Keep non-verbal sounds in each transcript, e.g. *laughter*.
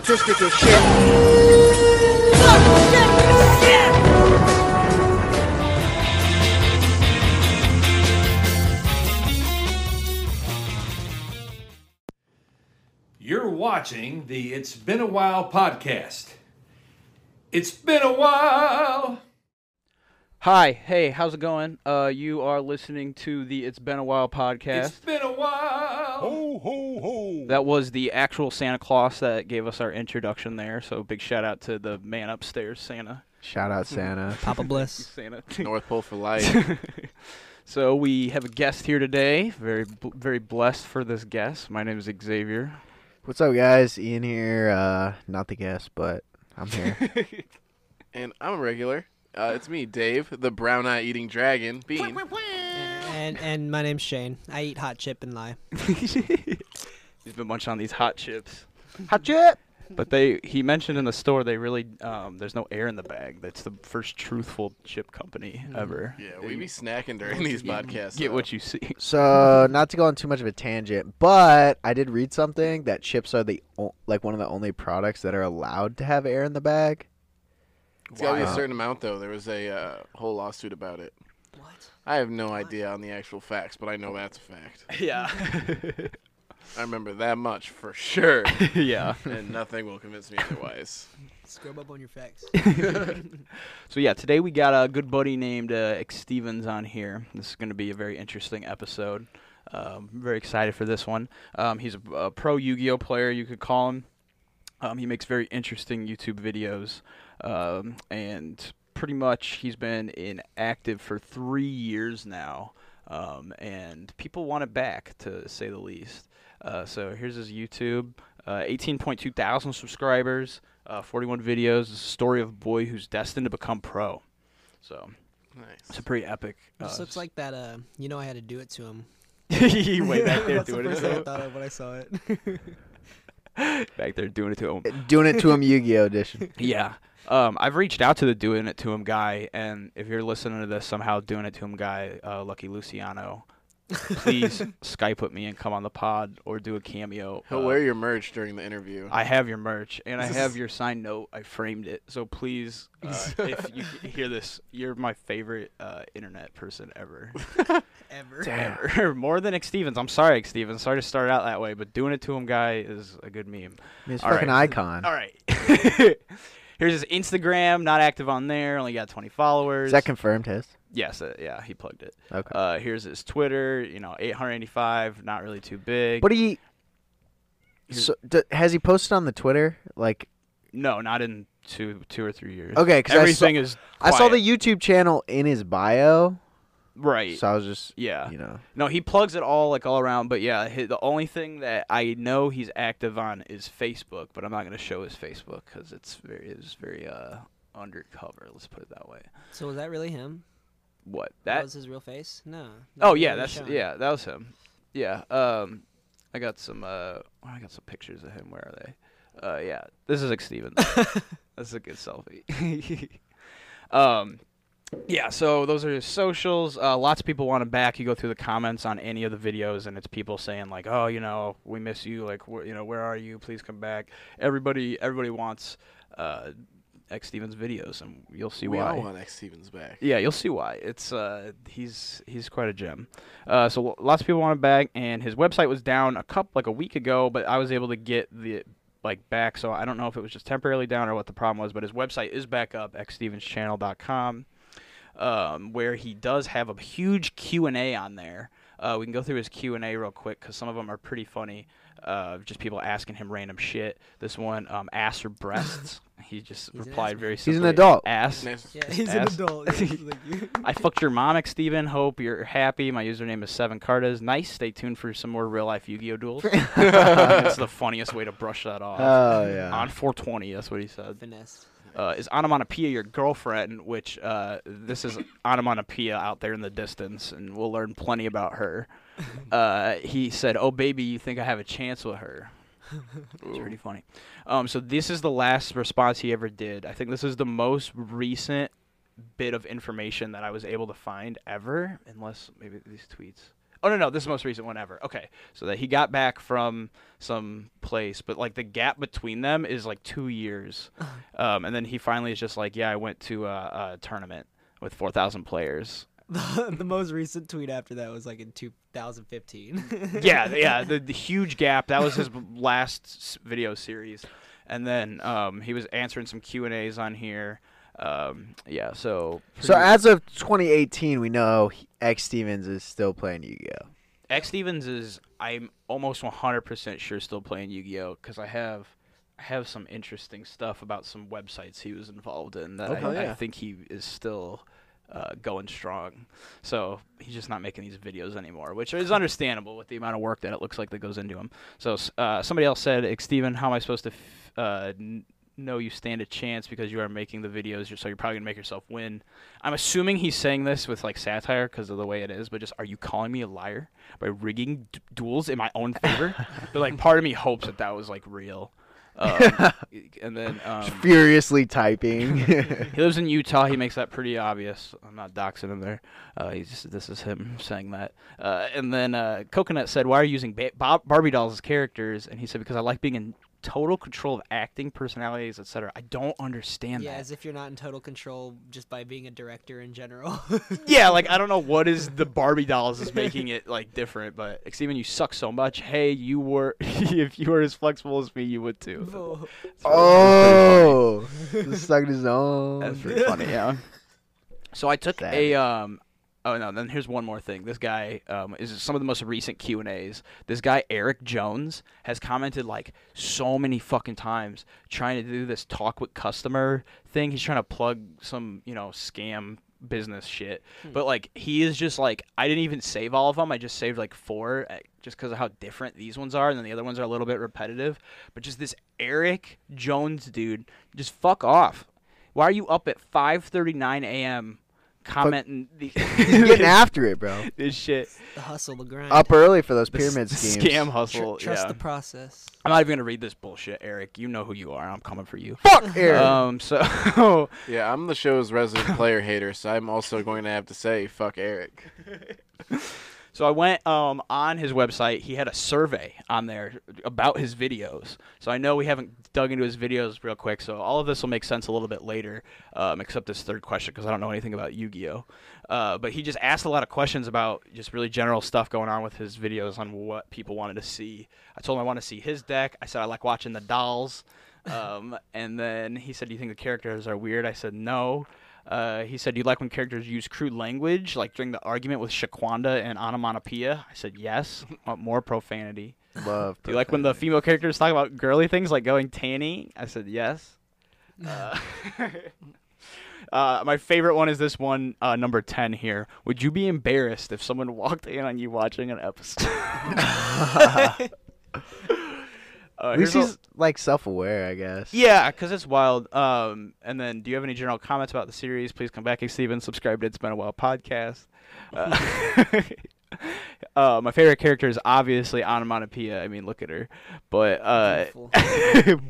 Autistic as shit. You're watching the It's Been a While podcast. It's been a while. Hi, hey, how's it going? Uh, you are listening to the It's Been a While podcast. It's been a while. Ho, ho, ho. That was the actual Santa Claus that gave us our introduction there. So big shout out to the man upstairs, Santa. Shout out Santa. *laughs* Papa Bliss. *laughs* Santa. *laughs* North Pole for life. so we have a guest here today. Very, very blessed for this guest. My name is Xavier. What's up, guys? Ian here. Uh, not the guest, but I'm here. and I'm a regular. Uh, it's me, Dave, the brown eye eating dragon. Bean. and and my name's Shayne. I eat hot chip and lie. *laughs* He's been munching on these hot chips. Hot chip. But they, he mentioned in the store, they really, um, there's no air in the bag. That's the first truthful chip company ever. Yeah, we be snacking during these podcasts. Get though. what you see. So, *laughs* not to go on too much of a tangent, but I did read something that chips are the o- like one of the only products that are allowed to have air in the bag. It's gotta be a certain amount, though. There was a uh, whole lawsuit about it. What? I have no idea on the actual facts, but I know that's a fact. *laughs* Yeah. *laughs* I remember that much for sure, *laughs* yeah. and nothing will convince me otherwise. Scrub up on your facts. So yeah, today we got a good buddy named uh, X Stevens on here. This is going to be a very interesting episode. Um, very excited for this one. Um, he's a, a pro Yu-Gi-Oh player, you could call him. Um, he makes very interesting YouTube videos, um, and pretty much he's been inactive for three years now. Um, and people want it back, to say the least. Uh, so here's his YouTube. Uh, 18.2 thousand subscribers, uh, 41 videos. It's a story of a boy who's destined to become pro. So it's a pretty epic. Uh, This looks like that. Uh, you know, I had to do it to him. *laughs* he way back there *laughs* That's doing the it first thing I thought of when I saw it. *laughs* Back there doing it to him. Doing it to him Yu-Gi-Oh edition. Yeah. Um, I've reached out to the doing it to him guy, and if you're listening to this somehow, doing it to him guy, uh, Lucky Luciano, please *laughs* Skype with me and come on the pod or do a cameo. He'll Uh, wear your merch during the interview. I have your merch and I have *laughs* your signed note. I framed it. So please, uh, *laughs* if you hear this, you're my favorite uh, internet person ever. Ever. ever. More than X Stevens. I'm sorry, X Stevens. Sorry to start out that way, but doing it to him guy is a good meme. His All fucking right. icon. All right. Here's his Instagram. Not active on there. Only got 20 followers. Is that confirmed? His. Yes. Uh, yeah. He plugged it. Okay. Uh, here's his Twitter. You know, 885. Not really too big. But he. Here's- So, d- has he posted on the Twitter? Like, no, not in two, two or three years. okay, because I saw, Everything is. I saw the YouTube channel in his bio, right. so I was just, yeah. you know, No, he plugs it all like all around. But yeah, hi the only thing that I know he's active on is Facebook. But I'm not gonna show his Facebook because it's very, it's very uh undercover. Let's put it that way. So was that really him? What That that? was his real face? No. Oh yeah, that's shown. yeah, that was him. Yeah. Um, I got some. Uh, I got some pictures of him. Where are they? Uh, yeah, this is like Steven. *laughs* That's a good selfie. *laughs* um, yeah. So those are his socials. Uh, lots of people want him back. You go through the comments on any of the videos, and it's people saying like, "Oh, you know, we miss you. Like, wh- you know, where are you? Please come back." Everybody, everybody wants uh, X Stevens videos, and you'll see we why. all want X Stevens back. Yeah, you'll see why. It's uh, he's he's quite a gem. Uh, so lots of people want him back, and his website was down a couple like a week ago, but I was able to get the like back. So I don't know if it was just temporarily down or what the problem was, but his website is back up xstevenschannel.com, um, where he does have a huge Q and A on there. Uh, we can go through his Q and A real quick because some of them are pretty funny. Uh, just people asking him random shit. This one, um, ass or breasts. *laughs* he just He's replied very man. He's an adult. Ass. Yeah, he's *laughs* an adult. Yeah, he's like *laughs* you. I fucked your mom, X Steven. Hope you're happy. My username is Seven Cartas. Nice. Stay tuned for some more real life Yu Gi Oh duels. it's the funniest way to brush that off. Oh yeah. On 420, that's what he said. Finesse. Uh, is onomatopoeia your girlfriend? Which uh, this is *laughs* onomatopoeia out there in the distance, and we'll learn plenty about her. *laughs* Uh, he said, "Oh baby, you think I have a chance with her?" It's pretty funny. Um, so this is the last response he ever did. I think this is the most recent bit of information that I was able to find ever, unless maybe these tweets. Oh no, no, this is the most recent one ever. Okay, so that he got back from some place, but like the gap between them is like two years, um, and then he finally is just like, yeah, I went to a, a tournament with four thousand players. *laughs* The, most recent tweet after that was like in 2015. *laughs* yeah, yeah, the, the huge gap. That was his *laughs* last video series, and then um, he was answering some Q and A's on here. Um, yeah, so So pretty- as of 2018, we know he- X Stevens is still playing Yu-Gi-Oh. X Stevens is I'm almost 100% sure still playing Yu-Gi-Oh because I have I have some interesting stuff about some websites he was involved in that Okay, I, I think he is still uh, going strong. So he's just not making these videos anymore, which is understandable with the amount of work that it looks like that goes into him. So uh, somebody else said, "X Steven, how am I supposed to f- uh, n- know you stand a chance because you are making the videos, so you're probably gonna make yourself win." I'm assuming he's saying this with like satire because of the way it is, but just are you calling me a liar by rigging d- duels in my own favor? *laughs* but like part of me hopes that that was like real. *laughs* Um, and then um, Furiously typing. *laughs* he lives in Utah. He makes that pretty obvious. I'm not doxing him there. Uh, he's just, this is him saying that. Uh, and then uh, Coconut said, "Why are you using ba- Bob- Barbie dolls as characters?" And he said, "Because I like being in total control of acting, personalities, etc." I don't understand yeah, that. as if you're not in total control just by being a director in general. *laughs* yeah, like I *laughs* don't know what is the Barbie dolls is making it like different, but Steven, you suck so much. Hey, you were *laughs* if you were as flexible as me, you would too. Oh. It's oh, just stuck in his own. That's pretty funny, yeah. So I took Savage. a um oh no, then here's one more thing. This guy um is some of the most recent Q&As. This guy Eric Jones has commented like so many fucking times trying to do this talk with customer thing. He's trying to plug some, you know, scam business shit. But like he is just like I didn't even save all of them. I just saved like four uh, just because of how different these ones are and then the other ones are a little bit repetitive. But just this Eric Jones dude, just fuck off. Why are you up at 5:39 a.m. commenting the, *laughs* *laughs* He's getting after it, bro. this shit? the hustle, the grind. Up early for those pyramid s- schemes. scam Tr- hustle. trust yeah. the process. I'm not even gonna read this bullshit, Eric. You know who you are. I'm coming for you. Fuck Eric. *laughs* Um. So Yeah, I'm the show's resident player hater, so I'm also going to have to say fuck Eric. So I went um, on his website. He had a survey on there about his videos. So I know we haven't dug into his videos real quick. So all of this will make sense a little bit later, um, except this third question because I don't know anything about Yu-Gi-Oh. Uh, but he just asked a lot of questions about just really general stuff going on with his videos on what people wanted to see. I told him I want to see his deck. I said I like watching the dolls. Um, and then he said, "Do you think the characters are weird?" I said, "No." Uh, he said, you like when characters use crude language, like during the argument with Shaquanda and onomatopoeia?" I said, "Yes." Want more profanity. *laughs* Love. Do you like when the female characters talk about girly things like going tanny? I said, "Yes." *laughs* Uh, *laughs* uh, my favorite one is this one, uh, number ten here. Would you be embarrassed if someone walked in on you watching an episode? Uh, At least here's a- he's like self-aware, I guess. yeah, because it's wild. Um, and then, do you have any general comments about the series? Please come back, Steven. Subscribe to It's Been a While podcast. Uh, *laughs* uh, my favorite character is obviously Onomatopoeia. I mean, look at her. But uh,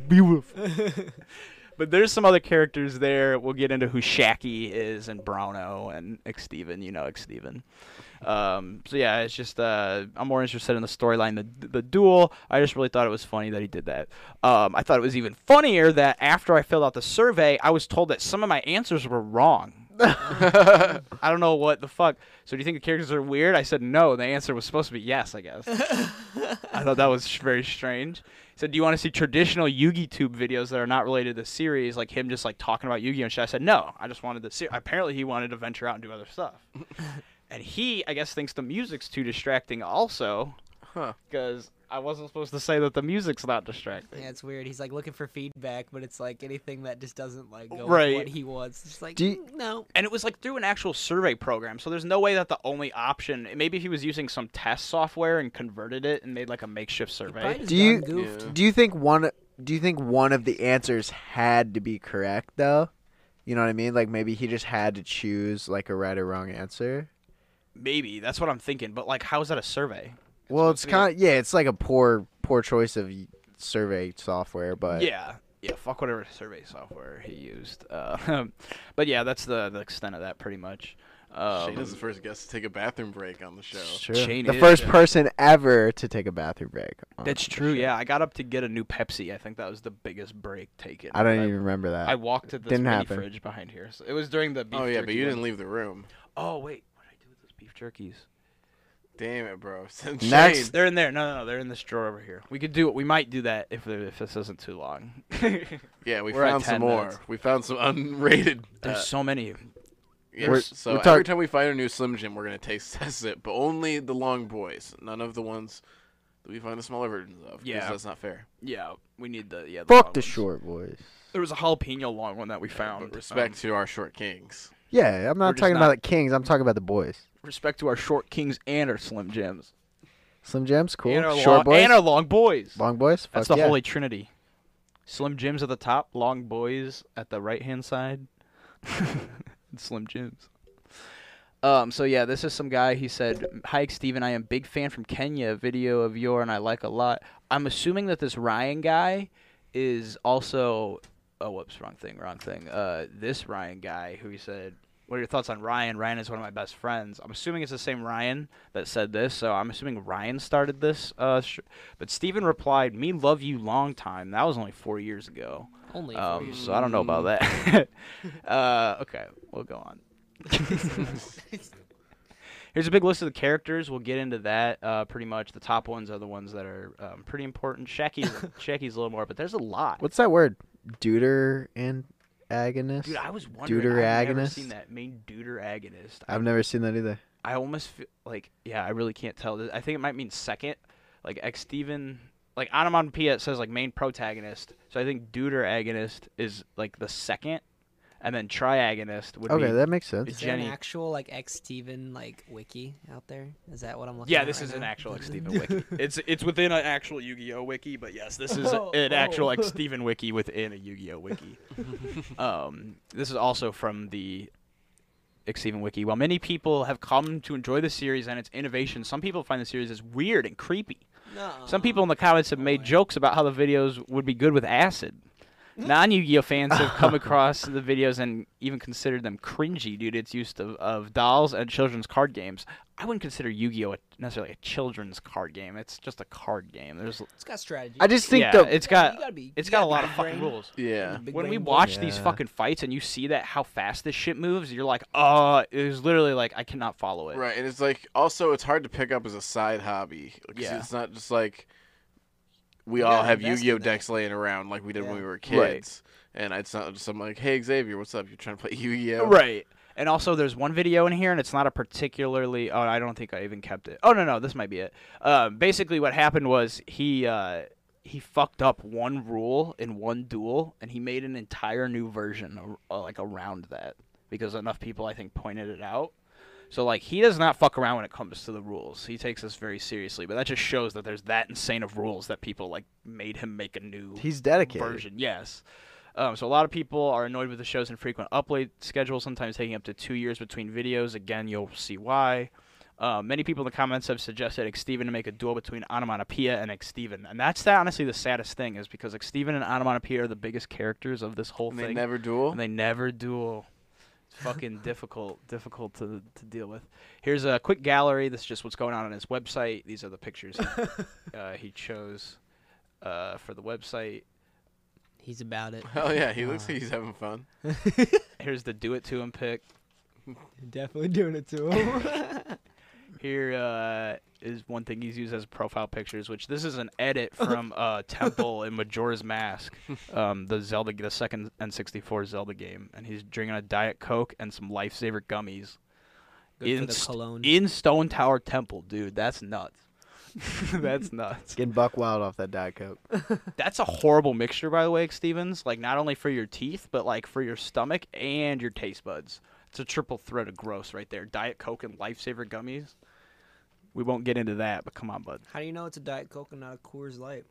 beautiful. *laughs* *laughs* but there's some other characters there. We'll get into who Shaki is and Browno and X Steven. You know X Steven. Um, so yeah, it's just uh, I'm more interested in the storyline, the the duel. I just really thought it was funny that he did that. Um, I thought it was even funnier that after I filled out the survey, I was told that some of my answers were wrong. *laughs* I don't know what the fuck. So do you think the characters are weird? I said no. The answer was supposed to be yes. I guess. *laughs* I thought that was sh- very strange. He said, "Do you want to see traditional Yugi Tube videos that are not related to the series, like him just like talking about Yu-Gi-Oh and shit?" I said, "No. I just wanted to see." Apparently, he wanted to venture out and do other stuff. *laughs* and he, I guess, thinks the music's too distracting, also, Huh. because I wasn't supposed to say that the music's not distracting. Yeah, it's weird. He's like looking for feedback, but it's like anything that just doesn't like go Right. with what he wants. It's just like Do you- "Mm, no. And it was like through an actual survey program, so there's no way that the only option. Maybe he was using some test software and converted it and made like a makeshift survey. Do you- Yeah. Do you think one? Do you think one of the answers had to be correct though? You know what I mean? Like maybe he just had to choose like a right or wrong answer. Maybe that's what I'm thinking. But like, how is that a survey? Well, it's supposed to be kind of yeah, it's like a poor poor choice of survey software, but Yeah, yeah. Fuck whatever survey software he used. Uh, *laughs* but yeah, that's the the extent of that pretty much. Um, Shayne's the first guest to take a bathroom break on the show. Sure. Shayne the is, first yeah. person ever to take a bathroom break. on That's the true. show. Yeah, I got up to get a new Pepsi. I think that was the biggest break taken. I don't I, even remember that. I walked to the Didn't mini happen. fridge behind here. So it was during the. Beef Oh yeah, but you one. didn't leave the room. Oh wait, what did I do with those beef jerkies? Damn it, bro. *laughs* Next. They're in there. No, no, no. They're in this drawer over here. We could do it. We might do that if if this isn't too long. *laughs* Yeah, we We're found 10 some more. minutes. We found some *laughs* unrated. There's uh, so many. yeah, We're- so we're every talk- time we find a new Slim Jim, we're gonna taste test it, but only the long boys. None of the ones that we find the smaller versions of. Yeah. that's not fair. Yeah, we need the yeah. The Fuck long the ones. short boys. There was a jalapeno long one that we found. But respect Um, to our short kings. Yeah, I'm not talking not- about the Kings. I'm talking about the boys. Respect to our short kings and our slim jims. Slim Jims, cool. And our Short long, boys, and our long boys. long boys. That's the yeah. holy trinity. Slim Jims at the top, long boys at the right hand side. *laughs* Slim Jims. Um. So yeah, this is some guy. He said, "Hi, Steven. I am big fan from Kenya. Video of your and I like a lot. I'm assuming that this Ryan guy is also. Oh, whoops, wrong thing, wrong thing. Uh, this Ryan guy who he said." What are your thoughts on Ryan? Ryan is one of my best friends. I'm assuming it's the same Ryan that said this, so I'm assuming Ryan started this. Uh, sh- but Steven replied, "Me love you long time." That was only four years ago. Only for Um, you. so I don't know about that. *laughs* uh, okay, we'll go on. *laughs* Here's a big list of the characters. We'll get into that. Uh, pretty much, the top ones are the ones that are um, pretty important. Shaggy's *laughs* Shaggy's a little more, but there's a lot. What's that word? Deuter and agonist. Dude, I was wondering. I've never seen that main deuteragonist. I've never seen that either. I almost feel like yeah, I really can't tell. I think it might mean second, like ex Steven, like onomatopoeia it says like main protagonist. So I think deuteragonist is like the second, and then triagonist would Okay, be. that makes sense. Is there an actual like ex Steven like wiki out there? Is that what I'm looking yeah, at this right is an actual *laughs* ex Steven wiki. *laughs* It's it's within an actual Yu-Gi-Oh wiki, but yes, this is Oh, an actual oh. ex Steven wiki within a Yu-Gi-Oh wiki. *laughs* um, this is also from the ex Steven wiki. While many people have come to enjoy the series and its innovation, some people find the series as weird and creepy. Some people in the comments have made boy. jokes about how the videos would be good with acid. Non Yu-Gi-Oh fans have come *laughs* across the videos and even considered them cringy due to its use of, of dolls and children's card games. I wouldn't consider Yu-Gi-Oh a, necessarily a children's card game. It's just a card game. There's It's got strategy. I just think yeah, the it's You got gotta be- it's you got a lot of fucking brain. rules. Yeah. When we brain boy. watch these fucking fights and you see that how fast this shit moves, you're like, uh, it was literally like I cannot follow it. Right, and it's like also it's hard to pick up as a side hobby. 'cause Yeah. it's not just like we You all have Yu-Gi-Oh in that. decks laying around like we did when we were Right. kids. And it's not just I'm like, hey Xavier, what's up? You're trying to play *laughs* Yu-Gi-Oh? Right. And also, there's one video in here, and it's not a particularly. Oh, I don't think I even kept it. Oh no, no, this might be it. Um, basically, what happened was he uh, he fucked up one rule in one duel, and he made an entire new version, uh, like around that, because enough people, I think, pointed it out. So like, he does not fuck around when it comes to the rules. He takes this very seriously, but that just shows that there's that insane of rules that people like made him make a new he's dedicated. version. Yes. Um, so a lot of people are annoyed with the show's infrequent upload schedule, sometimes taking up to two years between videos. Again, you'll see why. Uh, many people in the comments have suggested Steven to make a duel between Onomatopoeia and Steven, and that's the, honestly the saddest thing is because Steven and Onomatopoeia are the biggest characters of this whole And thing, they never duel. and they never duel. It's fucking difficult, difficult to to deal with. Here's a quick gallery. This is just what's going on on his website. These are the pictures he, *laughs* uh, he chose uh, for the website. He's about it. Hell yeah, he looks Uh, like he's having fun. *laughs* Here's the do it to him pick. Definitely doing it to him. *laughs* Here uh, is one thing he's used as profile pictures, which this is an edit *laughs* from uh, Temple in Majora's Mask, um, the Zelda, the second N64 Zelda game, and he's drinking a Diet Coke and some Lifesaver gummies Good in for the st- in Stone Tower Temple, dude. That's nuts. *laughs* That's nuts. Getting buck wild off that Diet Coke. *laughs* That's a horrible mixture, by the way, Stevens. Like not only for your teeth, but like for your stomach and your taste buds. It's a triple threat of gross right there. Diet Coke and Lifesaver gummies. We won't get into that, but come on, bud. How do you know it's a Diet Coke and not a Coors Light?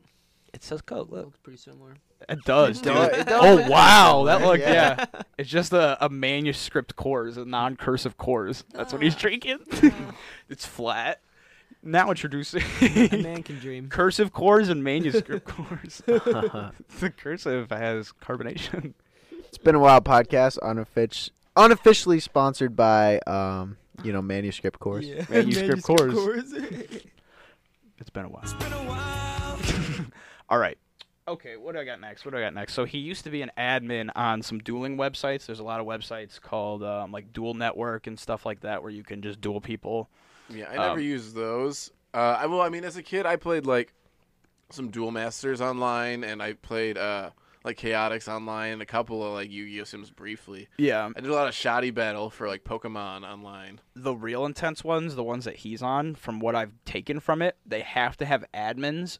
It says Coke. Look, looks pretty similar. it does, dude. it does oh wow, that similar, look yeah. yeah. *laughs* It's just a, a manuscript Coors, a non-cursive Coors. That's what he's Ah. drinking. *laughs* *laughs* it's flat. Now introducing A man can dream. cursive Coors and manuscript Coors. the cursive has carbonation. It's been a while podcast. Unoffic- unofficially sponsored by um, you know, manuscript Coors. Yeah. *laughs* Manuscript Coors. *laughs* It's been a while. *laughs* All right. Okay, what do I got next? What do I got next? So he used to be an admin on some dueling websites. There's a lot of websites called um, like Duel Network and stuff like that where you can just duel people. Yeah, I never Um, used those. Uh, I well, I mean, as a kid, I played like some Duel Masters online, and I played uh, like Chaotic online, and a couple of like Yu-Gi-Oh Sims briefly. Yeah. I did a lot of shoddy battle for like Pokemon online. The real intense ones, the ones that he's on, from what I've taken from it, they have to have admins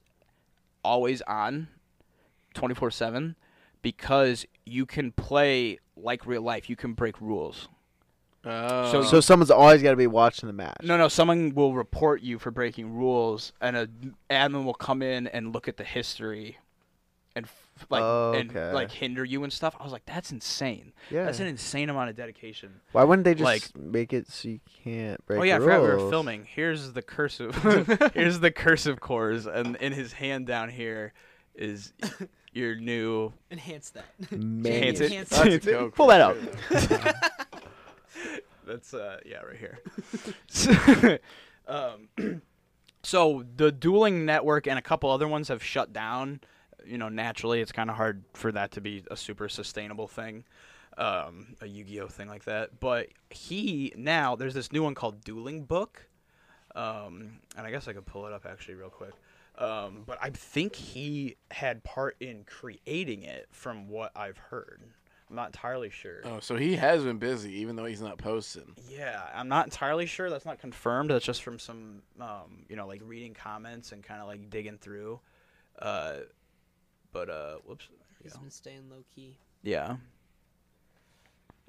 always on 24 7 because you can play like real life. You can break rules. Oh, So- So someone's always got to be watching the match. No, no. Someone will report you for breaking rules, and an admin will come in and look at the history, and f- like and Okay. like hinder you and stuff. I was like, that's insane. Yeah. That's an insane amount of dedication. Why wouldn't they just like- make it so you can't break oh yeah, I the forgot we were filming. Here's the cursive. *laughs* *laughs* here's the cursive Coors, and in his hand down here is *laughs* your new. Enhance that. Enhance it. Enhance That's a Coke Pull that out. That's uh yeah right here. um, *clears throat* so the dueling network and a couple other ones have shut down. You know, naturally, it's kind of hard for that to be a super sustainable thing, um, a Yu-Gi-Oh thing like that. But he now there's this new one called Dueling Book, um, and I guess I could pull it up actually real quick. Um, but I think he had part in creating it, from what I've heard. I'm not entirely sure. Oh, so he has been busy, even though he's not posting. Yeah, I'm not entirely sure. That's not confirmed. That's just from some, um, you know, like reading comments and kind of like digging through. Uh, but uh, whoops. He's go. been staying low key. Yeah.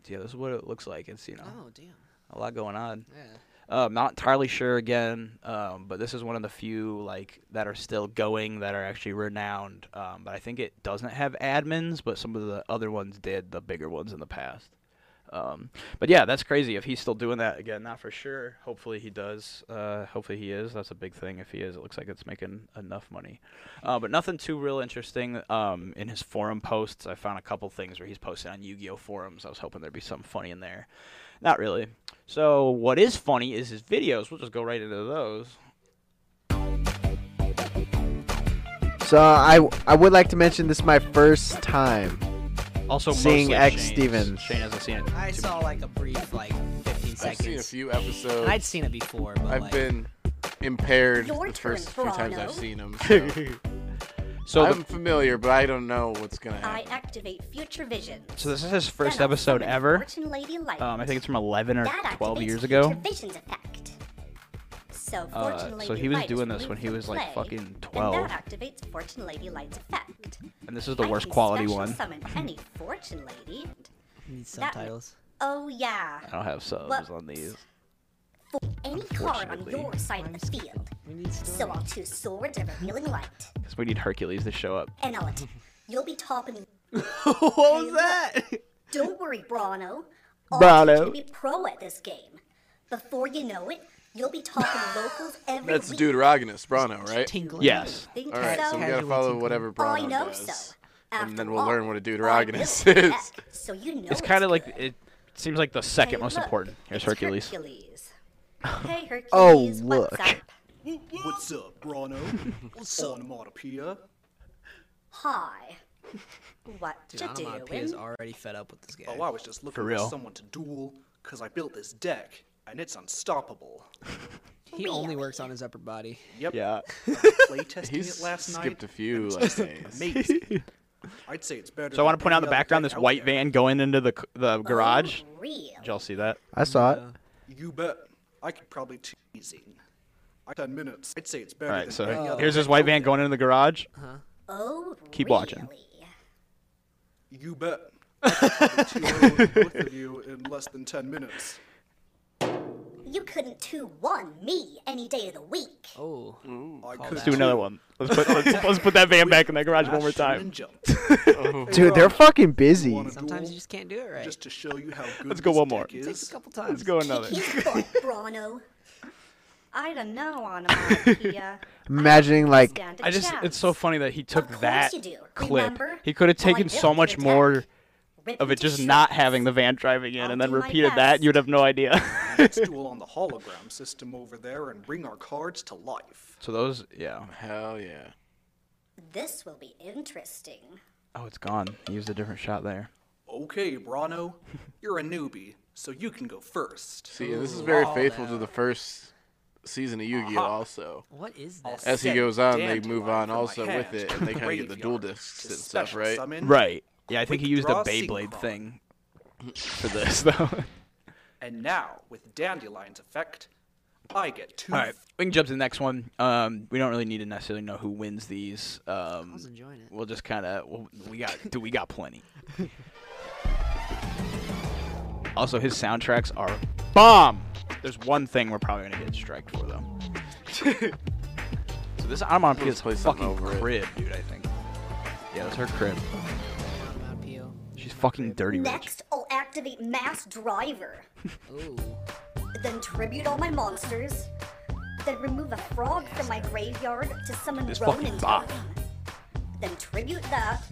Yeah, this is what it looks like. It's you know Oh damn. a lot going on. Yeah. Uh, not entirely sure again, um, but this is one of the few like that are still going that are actually renowned. Um, but I think it doesn't have admins, but some of the other ones did, the bigger ones in the past. Um, but yeah, that's crazy. If he's still doing that again, not for sure. Hopefully he does. Uh, hopefully he is. That's a big thing. If he is, it looks like it's making enough money. Uh, but nothing too real interesting. Um, in his forum posts, I found a couple things where he's posted on Yu-Gi-Oh forums. I was hoping there'd be something funny in there. Not really. So what is funny is his videos. We'll just go right into those. So I I would like to mention this is my first time. Also, Seeing mostly X Shayne's. Stevens. Shane hasn't seen it. I saw much. like a brief, like 15 seconds. I've seconds. seen a few episodes. I'd seen it before, but I've like, been impaired Your the first turn, few times I've seen them. *laughs* So. So, I'm the, familiar, but I don't know what's gonna happen. I activate future vision. so this is his first episode ever. Lady Um, I think it's from 11 or That 12 activates years future ago. Visions effect. So Uh, so he was doing this when he from was, like, play, fucking And 12. that activates Fortune Lady Light's effect. And this is the I worst quality one. Summon *laughs* any Fortune Lady. need that- subtitles. Oh yeah. I don't have subs What? on these. For Any card on your side of the field. We need So story. I'll choose Swords of Revealing Light. *laughs* Because we need Hercules to show up. And I'll You'll be topping. *laughs* what was that? Don't worry, Brano. I'll Brano. to be pro at this game. Before you know it, you'll be topping locals *laughs* every That's week. Deuteragonist, Brano, right? Tingling. Yes. Think All right, so so? we gotta follow tinkling. whatever oh, Brano I know does. so. And then we'll all, learn what a Deuteragonist built the is. deck, *laughs* So you know It's kind of like it seems like the second Hey, most look, important. Here's Hercules. Hercules. *laughs* Hey, Hercules. Oh, What's look. up? What's up, Brano? What's up, Onomatopoeia? Hi. What Dude, you Onomatopoeia is already fed up with this oh, guy. Oh, I was just looking for, real. someone to duel because I built this deck and it's unstoppable. *laughs* he only works on his upper body. Yep. Yeah. *laughs* Playtesting *laughs* He's it last night. skipped a few and like days. Amazing. I'd say it's better. So I want to point out in the background this white there. van going into the the oh, garage. Oh, real. Did y'all see that? I saw it. Uh, you bet. I could probably teasing. I ten minutes. I'd say it's better All right. than So any other here's this white van there. going into the garage. Huh? Oh, Keep really? watching. You bet. I could probably 2 both of you in less than ten minutes. You couldn't 2-1 me any day of the week. Oh, I Call could that. Do another one. Let's put let's, let's put that van back in that garage one more time. jump. *laughs* Oh. Dude, they're fucking busy. Sometimes you just can't do it right. Just to show you how good Let's go one more. deck It takes a couple times. Let's go another. Kick his butt, Brano. I don't know, Onomatopoeia. *laughs* Imagining like I just—it's so funny that he took that clip. Remember? He could have taken so much more rip of it into just not having the van driving in, I'll and then repeated that, you'd have no idea. *laughs* Let's duel on the hologram system over there and bring our cards to life. so those, yeah. Hell yeah. This will be interesting. Oh, it's gone. He used a different shot there. Okay, Brano, you're a newbie, so you can go first. See, this is very Ooh. faithful to the first season of Yu-Gi-Oh! Aha. Also, What is this? as he goes on, they move on also with it, and they kind of get the dual discs and stuff, right? summon, Right. Yeah, I think he used a draw Beyblade synchron. thing for this, *laughs* though. And now, with Dandelion's effect, I get two. All right, we can jump to the next one. Um, we don't really need to necessarily know who wins these. I Um, was enjoying it. we'll just kind of we'll, we got *laughs* do we got plenty. also, his soundtracks are bomb. There's one thing we're probably gonna get striked for though. *laughs* so this onomatopoeia is play something fucking over it. crib, dude. I think. Yeah, that's her crib. Mount fucking dirty rich. Next, I'll activate Mass Driver. *laughs* Ooh. then tribute all my monsters. Then remove a frog from my graveyard to summon This fucking Ronin bop. Then tribute that.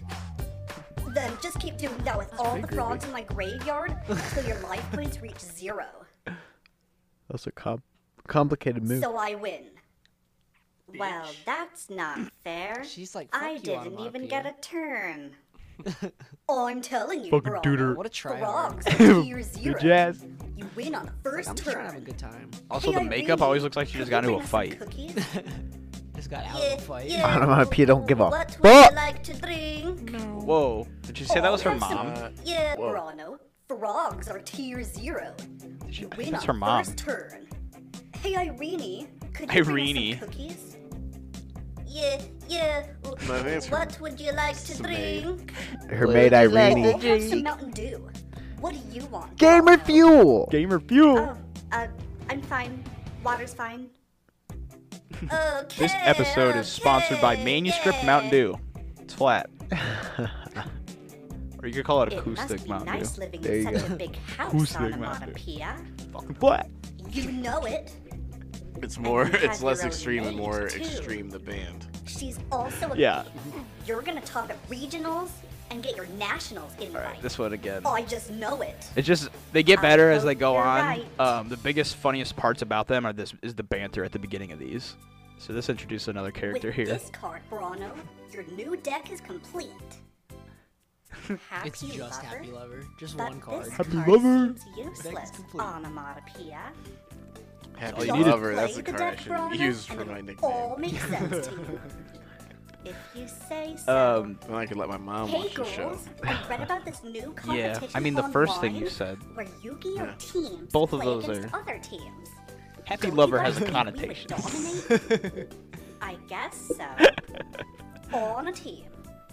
Then just keep doing that with all the frogs in my graveyard *laughs* until your life points reach zero. That's a com- complicated move. So I win. Well, that's not *clears throat* fair. She's like, fuck I you, didn't even get a Onomatopoeia. Turn. *laughs* I'm telling you, Fucking bro. dooter. What a tryhard. Frogs *laughs* are tier zero. jazz. You win on the first I'm just turn. trying to have a good time. Also, Hey, the makeup Irene, always looks like she just got into a fight. cookies? *laughs* Just got out Yeah, of the fight. yeah. Onomatopoeia don't give a What fuck. would you like to drink? Whoa! Did she say that was her Oh, some- mom? Uh, Yeah, Whoa. Brano. Frogs are tier zero. she- You I think win that's on her mom. first turn. Hey, Irene, could you bring us Irene. some cookies? Yeah, yeah. No, I think it's her- What would you like to maid. drink? Her maid Irene. I'll have some Mountain Dew. What do you want? Gamer Brano? fuel. Gamer fuel. Oh, uh, I'm fine. Water's fine. Okay. This episode is sponsored by Manuscript yeah. Mountain Dew. It's flat. *laughs* or you could call it It must acoustic be Mountain nice Dew. living There you in such go. a big house, Acoustic on Mountain Dew. Fucking flat. You know it. It's more, it's less extreme and more too. extreme. The band. She's also a Yeah. You're gonna talk at regionals and get your nationals invite. All right, this one again. Oh, I just know it. It's just they get better as they go on. right. Um, the biggest, funniest parts about them are this is the banter at the beginning of these. So this introduces another character With here. this card, Brano, your new deck is complete. *laughs* Happy It's just lover? Happy Lover. Just But one card. this Happy card lover. seems useless. Onomatopoeia. Happy you lover. That's play the the card I should use for my it'll All nickname. makes sense to. *laughs* If you say so. Um, Then I could let my mom Hey watch the show. girls, I read about this new *laughs* yeah, I mean the first thing you said. where Yu-Gi-Oh Yeah. teams Both of those are- other teams. Happy Don't lover has a think we would connotation. *laughs* I guess so. On a team,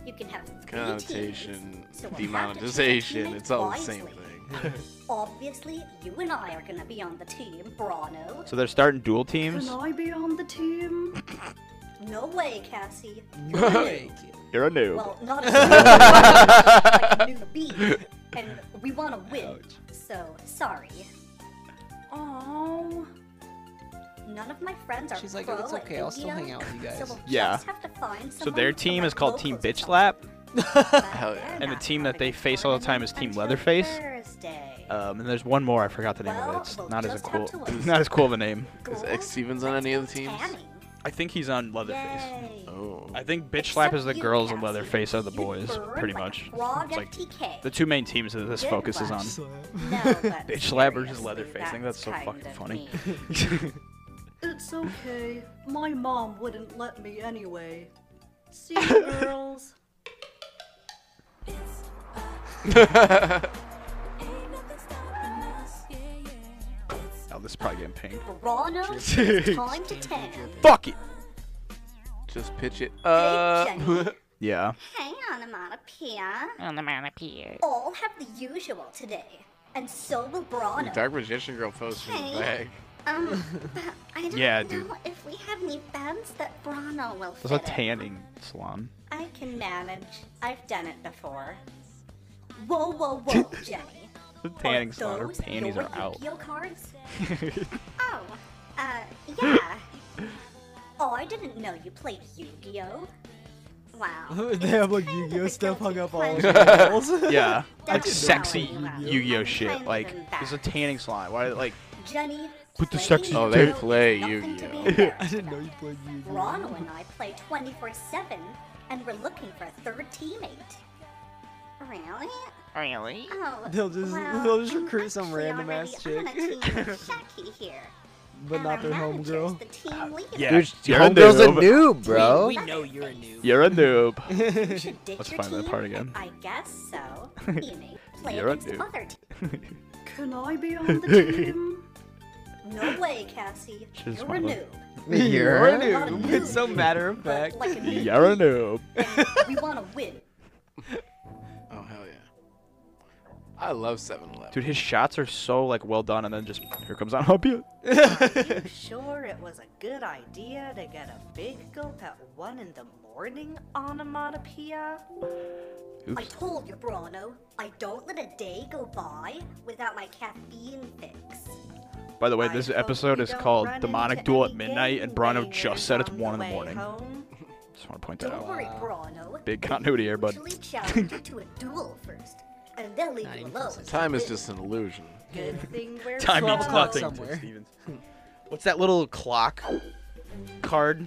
you can have three Connotation, teams, so we'll have to choose a demonetization. teammate It's all the same thing. *laughs* Obviously, you and I are gonna be on the team, Brano. So they're starting dual teams. Can I be on the team? *laughs* no way, Cassie. Hey, kid. You're a noob. Well, not *laughs* a like a new and we want to win. So sorry. Oh. None of my friends are She's like, pro "It's at okay, I'll still hang out with you guys." So we'll Yeah. just have to find so their team is called Team locals or Bitch Slap. Something. *laughs* Hell yeah. And the team that they face all the time is Team Leatherface. Um, and there's one more. I forgot the name of it. It's we'll not as a cool, have to *laughs* wait. not as cool of a name. Is X Stevens on any of the teams? I think he's on Leatherface. Oh. I think Bitch Slap is the girls and Leatherface are the boys, pretty like much. It's like the two main teams that this Good focuses on. luck. *laughs* No, Bitch Slap versus Leatherface. I think that's so fucking funny. It's okay. My mom wouldn't let me anyway. See you, girls. *laughs* Oh, this is probably getting pinged. Brano, it's time to tan. Fuck it. Just pitch it. Hey, Uh. Jenny. *laughs* Yeah. Hang on, Onomatopoeia. All have the usual today, and so will Brano. Dark Magician Girl posted Hey. his bag. Um, *laughs* but I don't Yeah, know dude. if we have any beds that Brano will There's a fit in. tanning salon. I can manage. I've done it before. Whoa, whoa, whoa, Jenny. The tanning Are salon. Her panties are out. Yu-Gi-Oh cards? *laughs* oh, uh, yeah. oh, I didn't know you played Yu-Gi-Oh. Wow. *laughs* they have like Yu-Gi-Oh of stuff hung up all over pleasure. the walls. *laughs* Yeah, like Don't sexy know about Yu-Gi-Oh shit. kind of Like there's a tanning salon. Why like Jenny. Put the playing sexy Oh, they Yu-Gi-Oh! play nothing to be Yu-Gi-Oh. embarrassed I didn't know about. you played Yu-Gi-Oh. Ronald and I play 24 7, and we're looking for a third teammate. Really? Really? Oh, They'll just- well, they'll just recruit some random ass already chick. Shaki *laughs* here. But and not their homegirl. the team uh, leader. Yeah. Dude, You're a homegirl's a noob. noob, bro. We know you're a noob. you're a noob? *laughs* You *laughs* Let's find that part again. I guess so. Play You're a noob. other team. Can I be on the team? No way, Cassie. She's You're a smiling. noob. You're a Not a noob. It's so matter of fact. like a. You're a noob. We want to win. I love 7-Eleven. Dude, his shots are so like well done, and then just here comes on up you. you sure it was a good idea to get a big gulp at 1 in the morning, onomatopoeia? I told you, Bruno. I don't let a day go by without my caffeine fix. By the way, this hope episode is called Demonic Duel at Midnight, and Bruno just said it's one in the morning. home. Just want to point that Don't out. worry, Bruno. Big continuity here, bud. Challenge you to a duel *laughs* first, and they'll leave Not you alone. Time is just an illusion. Good thing we're Time Twelve means o'clock nothing. somewhere. Stevens. *laughs* What's that little clock card?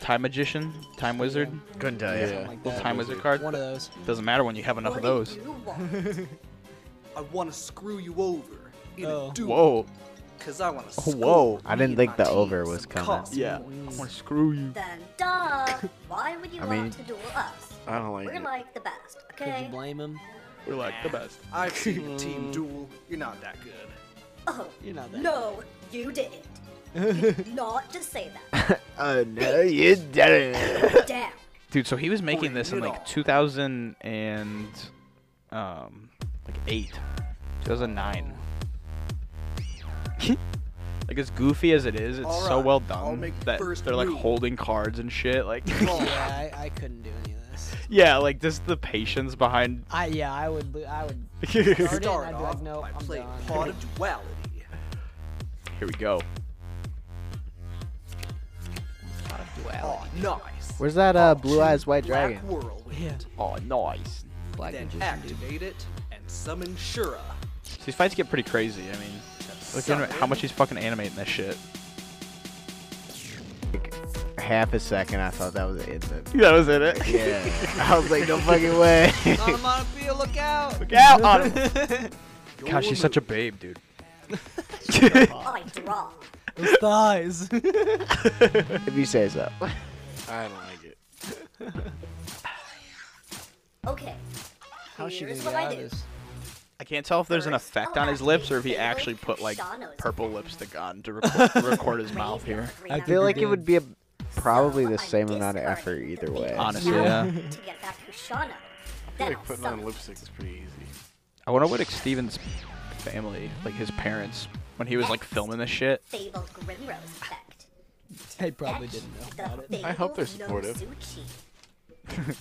Time magician, time wizard. Couldn't tell you. Yeah. Like Little that. time wizard card. One of those. Doesn't matter when you have enough What of those. do you want? *laughs* I want to screw you over in Oh. a duel. Whoa. Cause I want to. Whoa. I didn't think the over was coming. Yeah. I want to screw you. Then, duh. Why would you *laughs* I want mean- to duel us? I don't like We're it. like the best, Could you okay? blame him? We're like the best. I've seen a team duel. You're not that good. Oh, You're not that. no, you didn't. You *laughs* did not just say that. *laughs* Oh no, you didn't. *laughs* Down. Dude, so he was making this in like on. 2000 and um like 8. 2009. like as goofy as it is, it's so Alright, well I'll done make that first they're like move. holding cards and shit like yeah, I, I couldn't do any of this. Yeah, like just the patience behind I yeah, I would I would *laughs* start it and Start I'd be off like, no, by I'm playing done. Pot of *laughs* Duality. Here we go. Pot of Duality. Oh, nice. Where's that uh, blue eyes white Black dragon? Whirlwind. Yeah. Oh, nice. Black Then magician, dude. activate it and summon Shura. These fights get pretty crazy. I mean, look at how much he's fucking animating this shit. Half a second, I thought that was it. but- *laughs* That was it. it. Yeah. I was like, no fucking way. *laughs* Onomatopoeia, look out! Look out on him. God, she's such a babe, dude. *laughs* I draw. Those thighs. if you say so. I don't like it. Okay. How's she Here's gonna what get I out of do. this? I can't tell if there's an effect on his lips or if he actually put like purple lipstick on to record, record his mouth here. I feel like it would be a, probably the same amount of effort either way. Honestly, yeah. To get back to Shano. I feel like putting on lipstick is pretty easy. I wonder what Steven's family, like his parents, when he was like filming this shit. fabled Grimrose effect. They probably didn't know about it. I hope they're supportive. *laughs*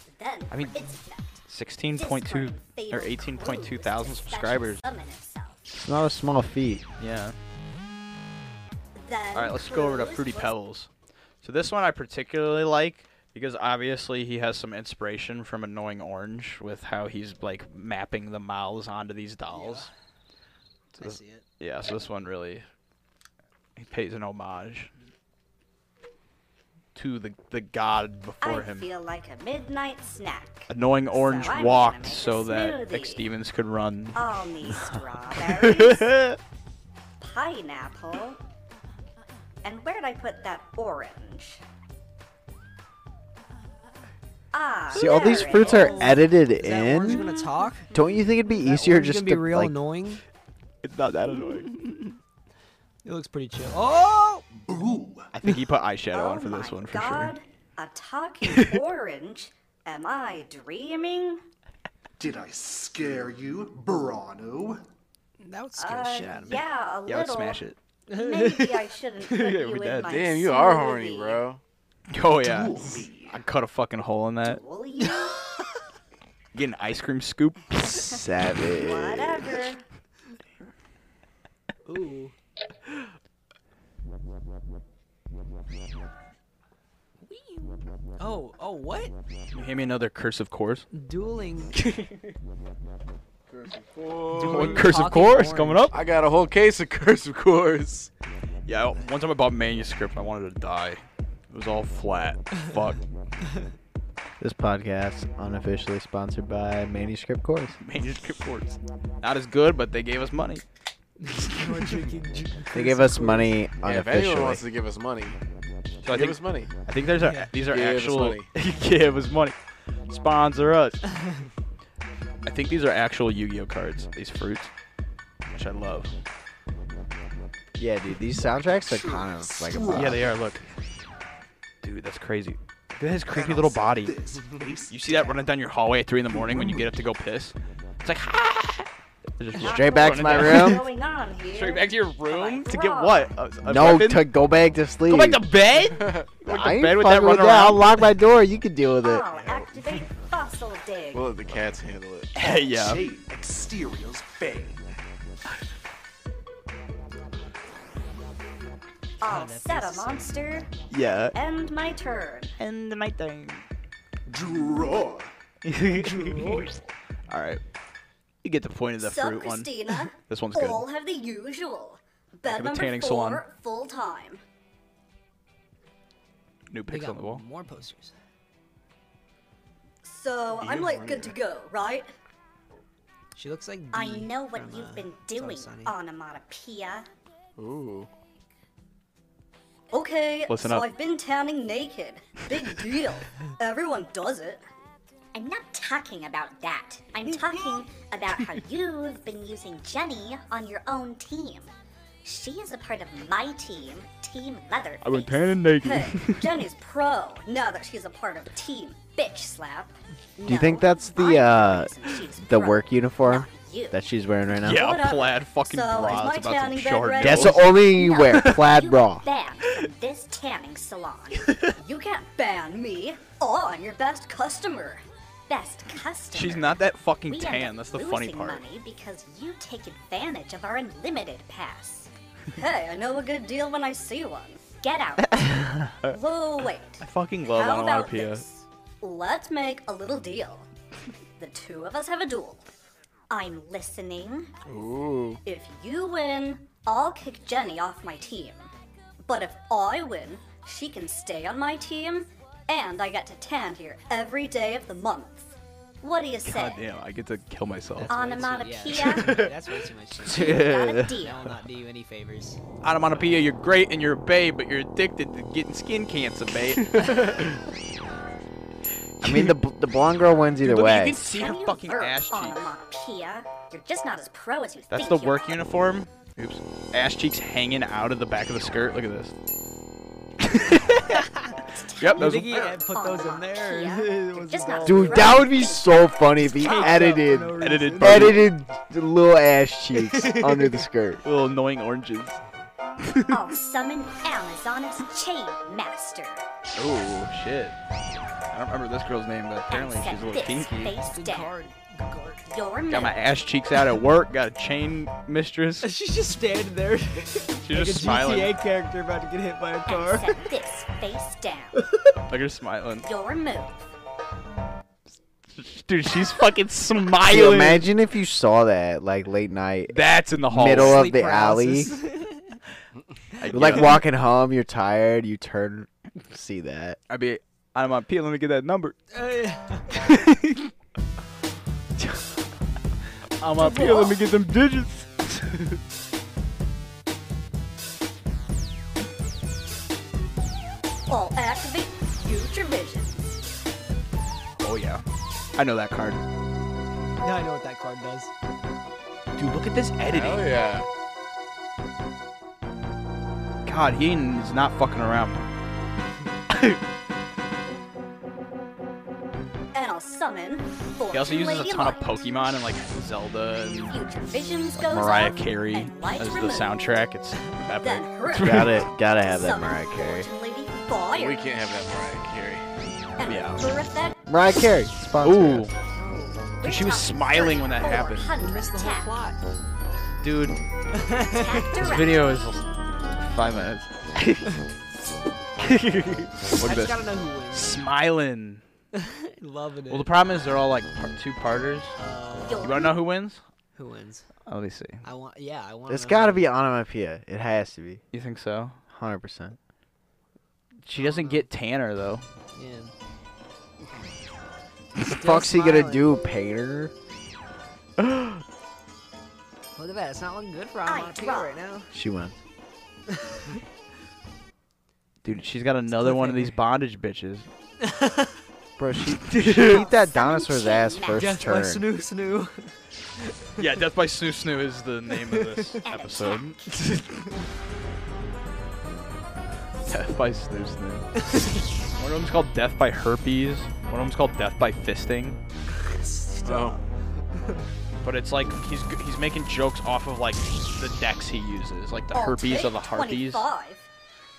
I mean, its 16.2 or fabled 18.2 Kruz thousand to special subscribers. It's not a small feat. Yeah. All right, let's go over to Cruz Fruity Pebbles. So this one I particularly like because obviously he has some inspiration from Annoying Orange with how he's like mapping the mouths onto these dolls. So I see it. yeah, so this one really he pays an homage to the the god before I him. feel like a midnight snack. Annoying Orange I'm walked so that. X Stevens could run. I'll need *laughs* strawberries, *laughs* pineapple, and where'd I put that orange? Ah, See, all these there it fruits are is. edited Is that orange in. gonna talk? Don't you think it'd be That easier orange just gonna be to real like? annoying? it's not that annoying. *laughs* It looks pretty chill. Oh! I think he put eyeshadow oh on for this my one for God, sure. a talking *laughs* orange? Am I dreaming? Did I scare you, Brano? That would scare the Uh, shit out of me. yeah, a little. Yeah, let's smash it. Maybe I *laughs* shouldn't put Yeah, you in did. my Damn, you are horny, smoothie. bro. Oh yeah. Duel. I cut a fucking hole in that. Will you? *laughs* Get an ice cream scoop. Savage. Whatever. Ooh. Oh, oh, what? Can you hand me another cursive Coors? Dueling. *laughs* What cursive Coors coming up? I got a whole case of cursive Coors. Yeah, one time I bought manuscript I wanted to die. It was all flat. Fuck. *laughs* This podcast unofficially sponsored by Manuscript Coors. manuscript Coors. Not as good, but they gave us money. We're drinking ju- They gave us money Yeah, if anyone wants to give us money, So I give think us money. I think there's a, Yeah. these are Give us actual money. *laughs* give us money. Sponsor us. *laughs* I think these are actual Yu-Gi-Oh cards. These fruits, which I love. yeah, dude, these soundtracks are kind of like a Yeah, they are. Look, dude, that's crazy. Look at his creepy little body. You see that running down your hallway at three in the morning when you get up to go piss? It's like *laughs* They're just Straight back to my running room. *laughs* going on here? Straight back to your room to get what? A, a No, weapon? to go back to sleep. go back to bed. *laughs* Go back I to ain't bed with fucking that running I'll lock my door. You can deal with it. I'll activate fossil dig. We'll let the cats handle it. *laughs* Hey, yeah. Shade exterior's bang. I'll set a monster. Yeah. End my turn. End my thing. Draw. All right. You get the point of the Sup, fruit one. Christina? *laughs* This one's good. All have the usual. Bed number tanning four, salon. full time. New pics on the wall. more posters. So I'm like good to go, right? She looks like. I know what from, you've uh, been It's doing, Sunny. onomatopoeia. Ooh. Okay, Listen so up. I've been tanning naked. Big deal. *laughs* Everyone does it. I'm not talking about that. I'm talking *laughs* about how you've been using Jenny on your own team. She is a part of my team, Team Leather. I went tanning naked. Hey, *laughs* Jenny's pro now that she's a part of Team Bitch Slap. Do you think that's the uh the work uniform you. that she's wearing right now? Yeah, Whatever. plaid fucking So, bra. my It's about some tanning short ready? That's the only thing you wear. Plaid you bra. banned from this tanning salon. *laughs* You can't ban me. Oh, I'm your best customer. Best customer. She's not that fucking we tan. That's the funny part. money because you take advantage of our unlimited pass. *laughs* Hey, I know a good deal when I see one. Get out. *laughs* Whoa, wait. I fucking love How about this? Let's make a little deal. *laughs* The two of us have a duel. I'm listening. Ooh. If you win, I'll kick Jenny off my team. But if I win, she can stay on my team, and I get to tan here every day of the month. What do you say? God damn, I get to kill myself. Onomatopoeia. Yeah, *laughs* that's way too much. *laughs* Got a That deal. will not do you any favors. Onomatopoeia, you're great and you're a babe, but you're addicted to getting skin cancer, babe. *laughs* I mean, the the blonde girl wins either Dude, way. you can see her Can you fucking verb ass cheeks. Onomatopoeia. You're just not as pro as you That's think the you work are. uniform. Oops. Ass cheeks hanging out of the back of the skirt. Look at this. *laughs* yep, those think he put those in there? Yeah. or *laughs* it You're was just all- Dude, that would be so funny if he edited no edited reason. edited the little ass cheeks *laughs* under the skirt. little annoying oranges. I'll oh, summon Amazoness Chain Master. Oh shit. I don't remember this girl's name, but apparently she's a little this kinky. face down. Card. Good card. Your Got my ass cheeks out at work. Got a chain mistress. *laughs* She's just standing there. She's like just a smiling. GTA character about to get hit by a And car. set this face down. Look at her smiling. Your move. Dude, she's *laughs* fucking Dude, smiling. imagine if you saw that like late night, That's in the hall. middle of the alley. paralysis. *laughs* You're like walking home, you're tired, you turn, see that. I'd be. I'm uh, on P. Let me get that number. *laughs* I'm up here. Let me get them digits. *laughs* I'll activate future vision. oh yeah, I know that card. now I know what that card does. Dude, look at this editing. Hell yeah. God, he is not fucking around. *laughs* And I'll summon He also Fortune uses a Lady ton of Pokemon and like Zelda and Future visions goes Mariah Carey and as the removed. soundtrack. It's Then epic. Gotta, gotta have that Summon Mariah Carey. Fortune Lady Fire. We can't have that Mariah Carey. And Yeah. for Mariah Carey, sponsor. Ooh, Dude, she was smiling when that happened. 400 Missed the whole attack. plot. dude, this video is five minutes. *laughs* Look I at just this. gotta know who wins. Smiling. *laughs* Loving it. Well, the problem is they're all like par- two parters. Uh, You want to know who wins? who wins? Oh, let me see. I want. Yeah, I want. It's got to be onomatopoeia. It has to be. You think so? Hundred percent. She doesn't get Tanner though. Yeah. What the fuck's he gonna smiling. do, painter? *gasps* Look at that. It's not looking good for I onomatopoeia draw. right now. She went. *laughs* Dude, she's got another one of these bondage bitches. *laughs* Bro, she, *laughs* she beat that dinosaur's ass Death first Death by snoo snoo. yeah, Death by Snoo Snoo is the name of this *laughs* episode. Death by Snoo Snoo. *laughs* One of them's called Death by Herpes. One of them's called Death by Fisting. Oh, But it's like he's he's making jokes off of like the decks he uses, like the I'll herpes take or the harpies. 25,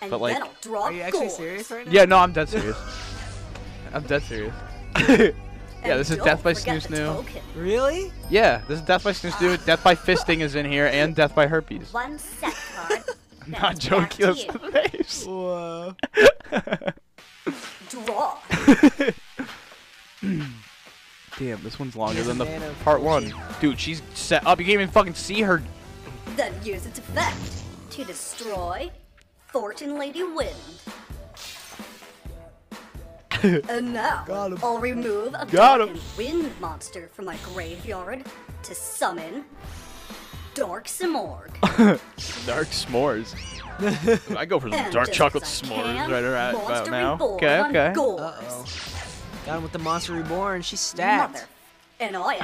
and But, like- then I'll draw Are you actually gold. serious right now? Yeah, no, I'm dead serious. I'm dead serious. *laughs* *laughs* yeah, this is Death by forget Snoo Snoo. Really? Yeah, this is Death by Snoo Snoo. Ah. Death by Fisting is in here, and Death by Herpes. *laughs* One set card. I'm not joking. to That's the face. Whoa. Draw. Damn, this one's longer than the part one. Dude, she's set up. You can't even fucking see her. Then use its effect to destroy Fortune Lady Wind. *laughs* and now Got. I'll remove a Got dark wind monster from my graveyard to summon Dark Simorgh. *laughs* Dark s'mores. *laughs* I go for some And dark chocolate s'mores can, right around about now. Okay, okay. Uh oh. Got him with the monster reborn. She's stacked. Mother. And I.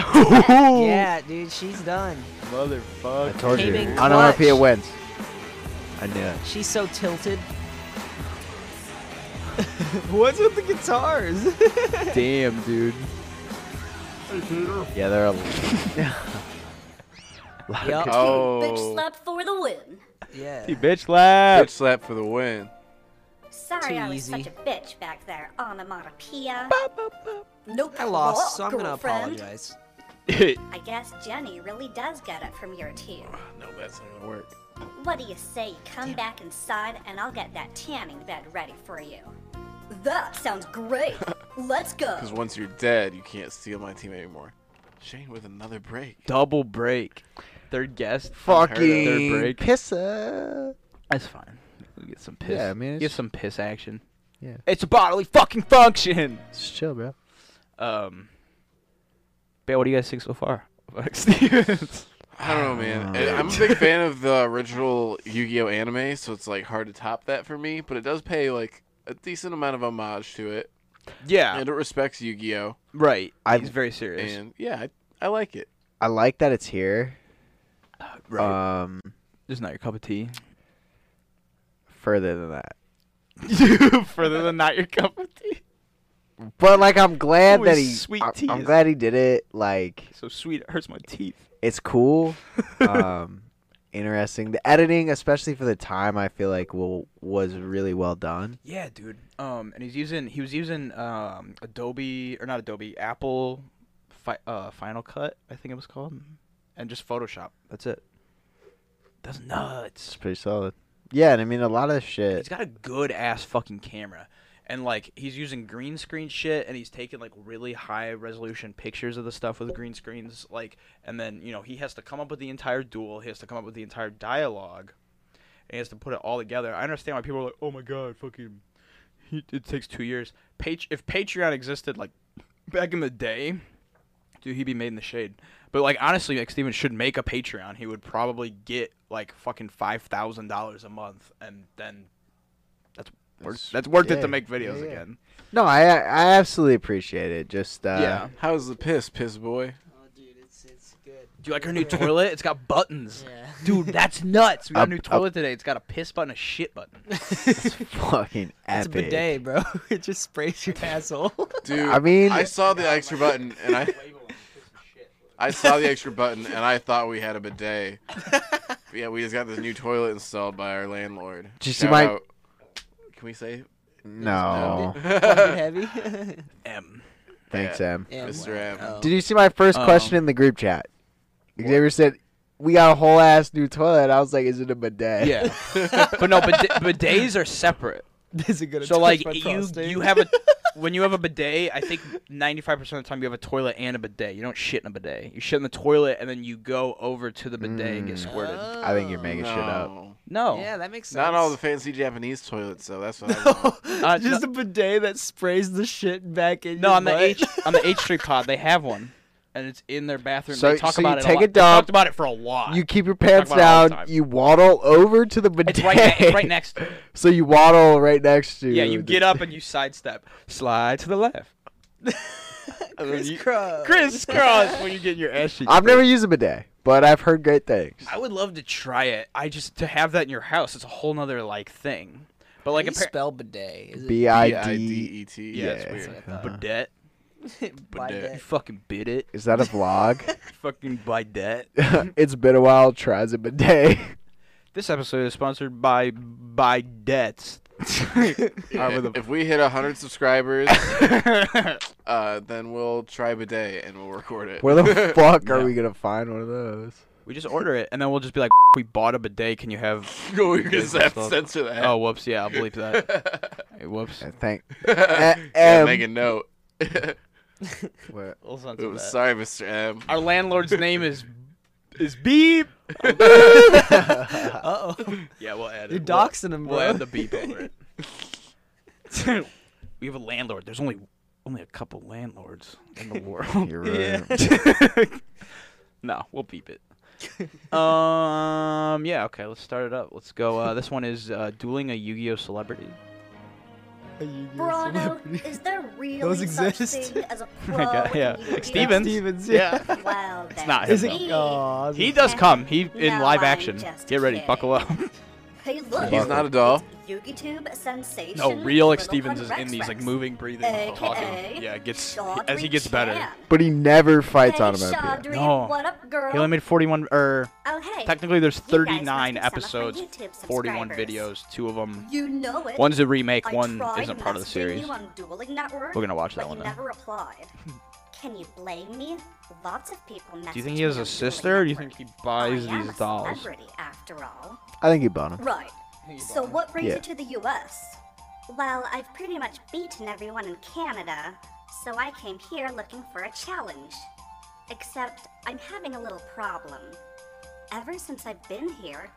Yeah, dude, she's done. I Motherfucker. told you. Came in Onomatopoeia clutch. wins. I knew it. She's so tilted. *laughs* What's with the guitars? *laughs* Damn, dude. Yeah, they're a. Yup. oh. Bitch slap for the win. Yeah. Hey, bitch lap. bitch slap for the win. Sorry Too I was easy. such a bitch back there, onomatopoeia. Nope. I lost, draw, so I'm gonna apologize. *laughs* I guess Jenny really does get it from your team. *sighs* No, that's not gonna work. What do you say you come back inside and I'll get that tanning bed ready for you? That sounds great. *laughs* Let's go. Because once you're dead, you can't steal my team anymore. Shane with another break. Double break. Third guest. Third Fucking break. pissa. That's fine. We get some piss. Yeah, I mean, get some piss action. Yeah. It's a bodily fucking function. Just chill, bro. Um. But what do you guys think so far? Stevens. *laughs* I don't know, man. Uh, I- I'm a big fan *laughs* of the original Yu-Gi-Oh anime, so it's like hard to top that for me. But it does pay like a decent amount of homage to it, yeah. and it respects Yu-Gi-Oh. Right. I- He's very serious. And yeah, I, I like it. I like that it's here. right. Um, Just not your cup of tea. *laughs* further than that. *laughs* Further than not your cup of tea. But like, I'm glad Ooh, that he. sweet I- I'm glad he did it. Like, So sweet, it hurts my teeth. it's cool. *laughs* um, interesting. The editing, especially for the time, I feel like will was really well done. Yeah, dude. Um, and he's using he was using um Adobe or not Adobe Apple, fi- uh, Final Cut I think it was called, and just Photoshop. That's it. That's nuts. It's pretty solid. Yeah, and I mean a lot of shit. He's got a good ass fucking camera. And like he's using green screen shit and he's taking like really high resolution pictures of the stuff with green screens like and then, you know, he has to come up with the entire duel, he has to come up with the entire dialogue. And he has to put it all together. I understand why people are like, "Oh my god, fucking it takes 2 years." Pat- if Patreon existed like back in the day, dude, he'd be made in the shade. But like honestly, like Steven should make a Patreon. He would probably get like fucking five thousand dollars a month, and then that's worth, That's- that's worth it to make videos yeah, yeah. again. No, I I absolutely appreciate it. Just uh, yeah. How's the piss, piss boy? Oh, dude, it's it's good. Do you like our new toilet? It's got buttons. *laughs* Yeah. Dude, that's nuts. We got a Up- new up- toilet today. It's got a piss button, a shit button. *laughs* fucking epic. *laughs* It's a epic. bidet, bro. it just sprays your asshole. Dude, I mean- I saw the extra button and I I saw the extra button and I thought we had a bidet. But yeah, we just got this new toilet installed by our landlord. Did you see my- out- Can we say? No, *laughs* heavy. *laughs* M. thanks, M. Em. Yeah, Mr. wow. M. Oh. Did you see my first Um, question in the group chat? Xavier said, "We got a whole ass new toilet." I was like, "Is it a bidet?" Yeah. *laughs* but no, bid- bidets are separate. *laughs* Is it gonna So touch like my you prostate? you have a *laughs* when you have a bidet, I think 95% of the time you have a toilet and a bidet. You don't shit in a bidet. You shit in the toilet and then you go over to the bidet and get squirted. I think you're making shit up. No. No. Yeah, that makes sense. Not all the fancy Japanese toilets, though. That's what I *laughs* want. Uh, Just no, a bidet that sprays the shit back in. no your on the. H on the H3 pod they have one. And it's in their bathroom. So- they talk so you about it take a a lot. They dump, talked about it for a lot. You keep your pants about it all the down. You waddle over to the bidet. it's right, ne- it's right next to it. *laughs* So you waddle right next to. You. Yeah, you the- get up and you sidestep. Slide to the left. *laughs* And Crisscross. Crisscross when you get your ass cheeks. *laughs* I've never used a bidet, but I've heard great things. I would love to try it. I just to have that in your house. It's a whole nother like thing. But like How a do you spell bidet? Is it B I D. B-I-D-E-T. yeah, it's weird. Uh, Bidet. bidet? You fucking bid it. Is that a vlog? *laughs* fucking bidet. *laughs* it's been a while. Tries a bidet. *laughs* This episode is sponsored by Bidets. Yeah, Over if we hit 100 subscribers, uh, then we'll try bidet and we'll record it. Where the fuck are Yeah. we gonna find one of those? we just order it and then we'll just be like, we bought a bidet. Can you have? Go, we This just have to censor that. Oh, whoops. Yeah, I'll believe that. Hey, whoops. I think. yeah, M. make a note. *laughs* What? We'll Oops, that. sorry, Mr. M. Our landlord's name is *laughs* is Beep. Uh oh. *laughs* Yeah, we'll add it. You're We'll- doxing him, We'll bro. add the beep over it. we have a landlord. There's only only a couple landlords in the world. You're right. no, we'll beep it. um. Yeah. Okay. Let's start it up. Let's go. Uh, this one is uh, dueling a Yu-Gi-Oh celebrity. *laughs* Bravo, is there really Those such exist. thing as a *laughs* pro *laughs* oh got- yeah, in like Stevens. Stevens, yeah. Well, then not Is him, it? Oh, He does come. He in No, live action. Get ready. kidding. Buckle up. Hey, look. He's not a doll. YugiTube sensation. no, real like Stevens is in these like moving, breathing, AKA talking. Yeah, it gets Chaudhry *laughs* as he gets better. Chan. But he never fights hey, on him at the end. Chaudhry, No. What up, girl? He only made 41 or oh, hey. technically there's You guys must 39 be some of my episodes, 41 videos. Two of them. You know it. One's a remake. I One isn't part of the series. On We're gonna watch that one you then. *laughs* never replied. Can you blame me? Lots of people Do you think he has a sister, or do you think he buys I these a dolls? celebrity, after all. I think he bought them. Right. So what brings Yeah. you to the U.S.? Well, I've pretty much beaten everyone in Canada, so I came here looking for a challenge. Except, I'm having a little problem. Ever since I've been here,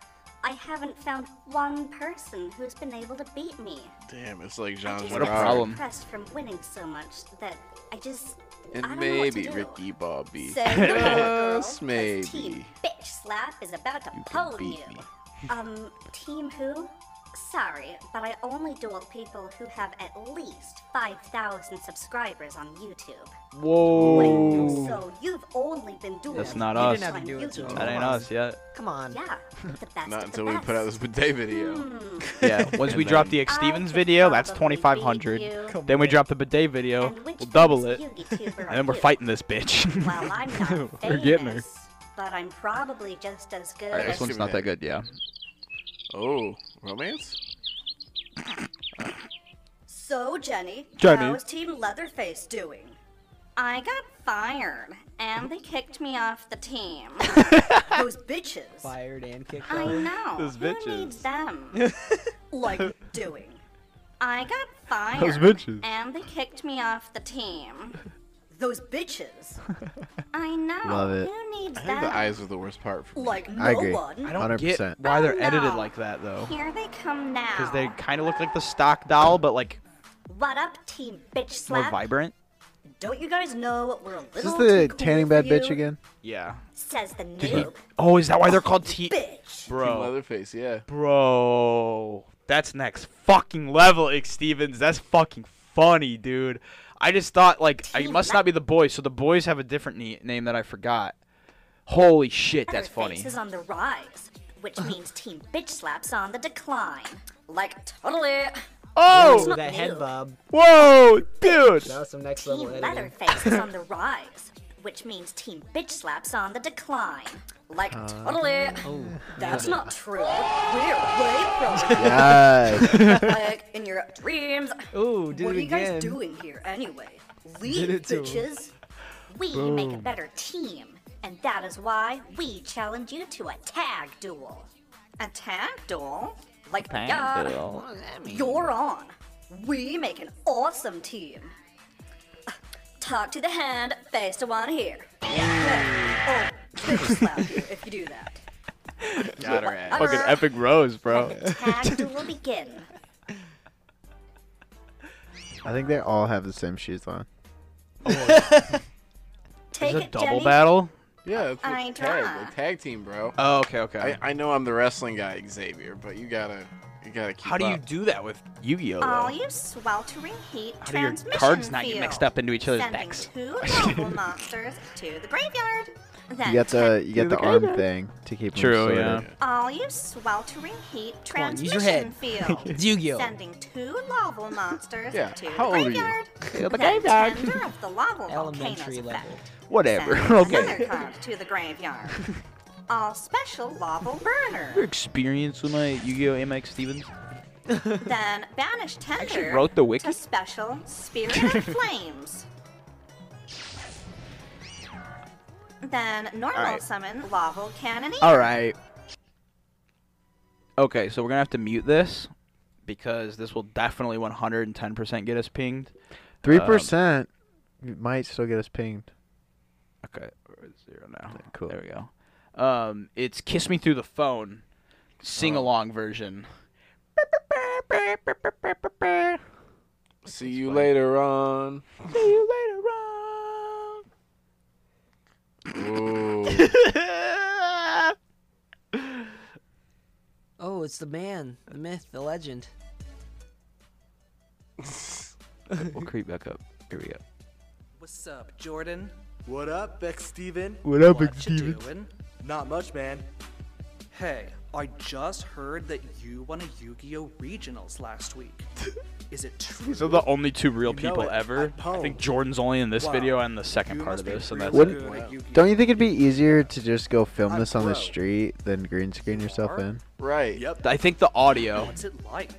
I haven't found one person who's been able to beat me. Damn, it's like I Jean What a got Girard. problem. impressed from winning so much that I just I And don't know what to maybe. Ricky Bobby. Say no more, girl, Just 'cause maybe. Team Bitch Slap is about to You pwn you. me. Um, team who? Sorry, but I only duel people who have at least 5,000 subscribers on YouTube. Whoa. So you've only been doing That's not us. didn't have to do it to him. That ain't us yet. Come on. Yeah, the best Not until the we put out this bidet video. Hmm. *laughs* Yeah. Once we drop the X Stevens video, that's 2,500. Then we drop the bidet video, we'll double it, *laughs* and then we're fighting this bitch. Well, I'm not famous, *laughs* We're getting her. but I'm probably just as good Alright, as this one's not that good. Yeah. Oh, romance? So, Jenny, Jenny. how's Team Leatherface doing? I got fired, and they kicked me off the team. *laughs* Those bitches. Fired and kicked I out. know. Those Who bitches. needs them? *laughs* like doing. I got fired. Those bitches. And they kicked me off the team. Those bitches. *laughs* I know. Love it. Who needs I think them? the eyes are the worst part for me. Like no I agree. one. I don't 100%. get why they're Oh, edited like that though. Here they come now. Because they kind of look like the stock doll, but like What up, team bitch slap? more vibrant. Don't you guys know we're a little Is this too the cool tanning bed bitch again? Yeah. Says the Did he? noob. Oh, is that why they're called T? Bitch. Team Bro, Leatherface, yeah. bro, that's next fucking level, X Stevens. That's fucking funny, dude. I just thought like I Team must not be the boys, so the boys have a different ne- name that I forgot. Holy shit, that's funny. Leatherface is on the rise, which *laughs* means team bitch slap's on the decline. Like totally. Oh, not that head bob. whoa, dude. That was some next level Team editing. Leatherface is on the *laughs* rise, which means team bitch slap's on the decline. Like totally. Oh, That's not true. We're way pro. *laughs* Yes. like in your dreams. Ooh, did what it are you guys doing here anyway? Did Leave, it to him. bitches. We make a better team, and that is why we challenge you to a tag duel. A tag duel? like my god, Panville. What does that mean? you're on. We make an awesome team. Talk to the hand, face to one here. Oh, bitch slap you if you do that. Got her ass. Fucking epic rose, bro. *laughs* Tag will begin. I think they all have the same shoes on. Oh, *laughs* Take Is it a double Jenny. battle? Yeah, it's I a tag, draw. like tag team, bro. Oh, okay, okay. I, I know I'm the wrestling guy, Xavier, but you gotta you gotta keep How do you up. do that with Yu-Gi-Oh? All though? you sweltering heat How do your transmission cards not get field. mixed up into each other's Sending decks? two noble *laughs* monsters to the graveyard. Then You get the you get the the arm thing to keep them True, sorted. yeah. all you sweltering heat Come on, use transmission field. *laughs* It's Yu-Gi-Oh. Sending two lava monsters Yeah, to how the old are you? graveyard. *laughs* To the then graveyard. tender of the lava *laughs* Elementary level. effect. Whatever. Sending okay. Another card to the graveyard. All special lava burner. Your experience with my Yu-Gi-Oh! MX Stevens? then banish tender actually wrote the wiki. to special spirit of flames. Then normal Alright. summon lava cannon. All right. Okay, so we're gonna have to mute this because this will definitely 110% get us pinged. Three Um, percent might still get us pinged. Okay, we're at zero now. Cool. There we go. Um, it's "Kiss Me Through the Phone," sing along version. See you later on. See you later on. *laughs* Oh, it's the man, the myth, the legend. *laughs* we'll creep back up. Here we go. What's up, Jordan? What up, X Steven? What up, what X you Steven? doing? Not much, man. Hey, I just heard that you won a Yu-Gi-Oh! Regionals last week. *laughs* Is it true? These are the only two real You people ever. I I think. Jordan's only in this Wow. video and the second You part of this, and that's Wouldn't- good at Don't you think it'd be easier to just go film I'm this on the street than green screen yourself in? right. Yep. I think the audio, What's it like?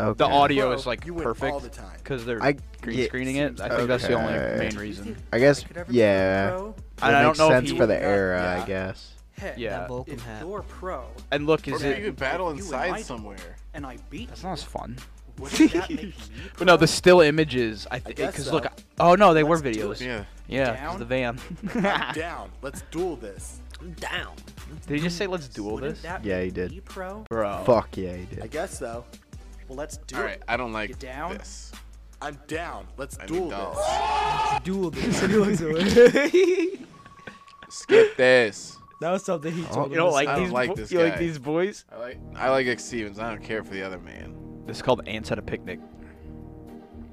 Okay. the audio Bro, is like you win all perfect the time. because they're I- green yeah, screening it. I think that's the only main reason. I guess could ever become yeah. I That don't makes know sense he- for the Yeah, era, yeah. I guess. Hey, Yeah. That Volcom if hat. you're pro And look, is it? you could battle inside somewhere. and I beat That's you, not as fun. Wouldn't that make *laughs* me But no, the still images. I think guess because look. so. Oh no, they Let's were videos. Yeah. Yeah. Yeah, 'cause Down? the van. *laughs* *laughs* Down. Let's duel this. I'm down. Did he just say let's duel Wouldn't this, that Yeah, he did. pro? bro? Fuck yeah, he did. I guess so. Well, let's do All it. right. I don't like You down? this. I'm down. Let's I duel need dolls. this. Duel this. And he looks away. Skip this. That was something he told me. You don't like I don't these? like bo- this you like these boys? I like I like X Stevens. I don't care for the other man. This is called Ants at a Picnic.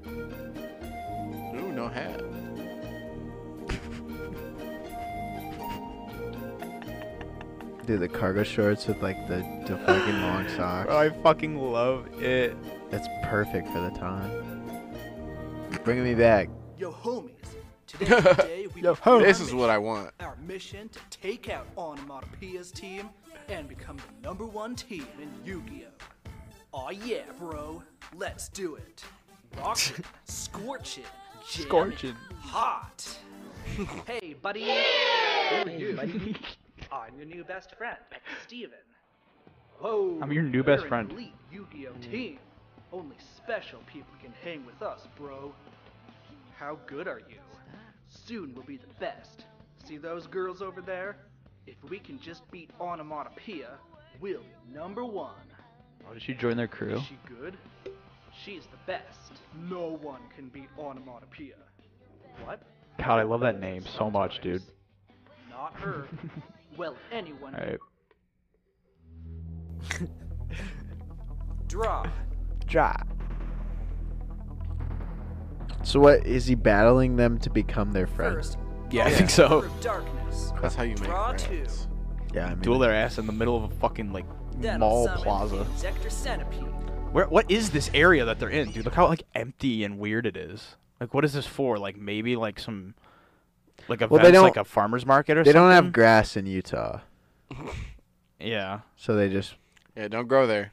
Ooh, no hat. Dude, the cargo shorts with like the, the fucking long *laughs* socks. Bro, I fucking love it. That's perfect for the time. Bringing me back. Yo, homies. Today's the day we Yo, This is what I want. Our mission to take out Onomatopoeia's team and become the number one team in Yu-Gi-Oh! Aw yeah, bro. Let's do it. Rockin', *laughs* scorchin', jammin', Scorchin'. hot. *laughs* hey, buddy. Who are you? I'm your new best friend, Steven. Whoa. I'm your new best friend. Elite Yu-Gi-Oh team. Only special people can hang with us, bro. How good are you? Soon we'll be the best. See those girls over there? If we can just beat Onomatopoeia, we'll be number one. Oh, did she join their crew? Is she good? She's the best. No one can beat Onomatopoeia. What? God, I love that name so much, dude. Not her. *laughs* well, anyone. All right. Draw. Drop. So what is he battling them to become their friends? First, Yeah, I Yeah. think so. Darkness. That's how you make Draw friends. Yeah, I mean, Duel their ass in the middle of a fucking like Then mall summon plaza. Inzektor Centipede. Where? What is this area that they're in, dude? Look how like empty and weird it is. Like, what is this for? Like maybe like some like events, Well, they don't- like a farmer's market or something? they something. don't have grass in Utah, *laughs* Yeah. so they just Yeah, don't grow there.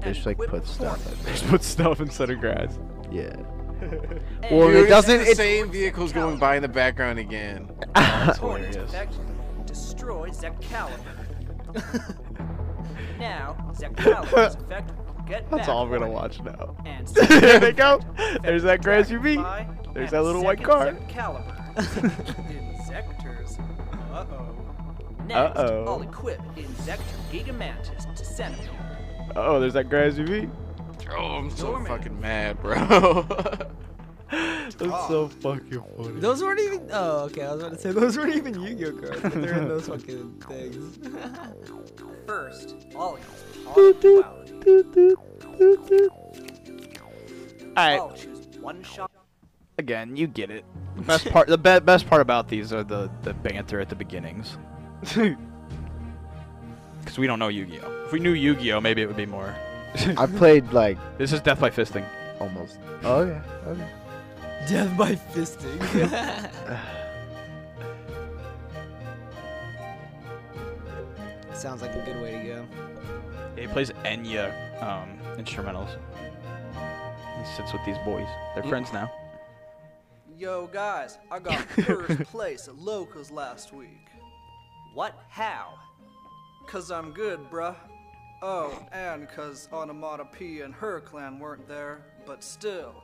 they just like put stuff. Hornet. Just put stuff instead of grass. Yeah. And *laughs* Well, Dude, it doesn't- The it's- same vehicles going by in the background again. *laughs* That's hilarious. Destroy Zektkaliber. *laughs* Now, Zektkaliber's effect will get That's back all I'm gonna watch now. And there they go. There's that grass effect UV. by There's that little white car. Zektkaliber. in Uh-oh. Next, Uh-oh. I'll equip Inzektor Gigamantis to Centipede. Oh, there's that grass UV. Oh, I'm so fucking mad, bro. *laughs* That's so fucking funny. Those weren't even. Oh, okay. I was about to say those weren't even Yu-Gi-Oh cards, but they're in those fucking things. *laughs* First, I'll use Pot of Duality. Alright. I'll choose one shot. Again, you get it. *laughs* Best part, the be- best part about these are the the banter at the beginnings. Because we don't know Yu-Gi-Oh. If we knew Yu-Gi-Oh, maybe it would be more. I've played like *laughs* This is Death by Fisting. almost. Oh yeah. Okay. Death by fisting. *laughs* Sounds like a good way to go. Yeah, he plays Enya um, instrumentals. He sits with these boys. They're friends now. Yo, guys, I got *laughs* first place at locals last week. What? How? Cause I'm good, bruh. Oh, and cause Onomatopoeia and her clan weren't there, but still.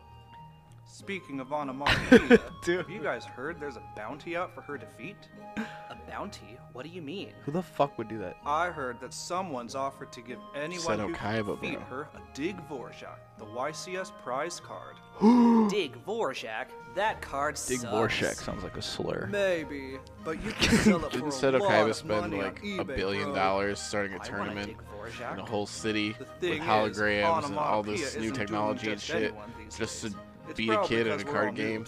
Speaking of Onomatopoeia, *laughs* have you guys heard there's a bounty out for her defeat? A bounty? What do you mean? Who the fuck would do that? I heard that someone's offered to give anyone Seto who Kaiba, can defeat bro. her a Dig Vorjak, the YCS prize card. *gasps* Dig Vorjak? That card Dig sucks. Vorshek sounds like a slur. Maybe, but you *laughs* can sell it for Didn't a Seto lot Kaiba of spend money like a eBay, billion bro. dollars starting a I wanna tournament dig Vorjak. in a whole city The with holograms and all this new technology and shit just to. Beat a kid in a card game?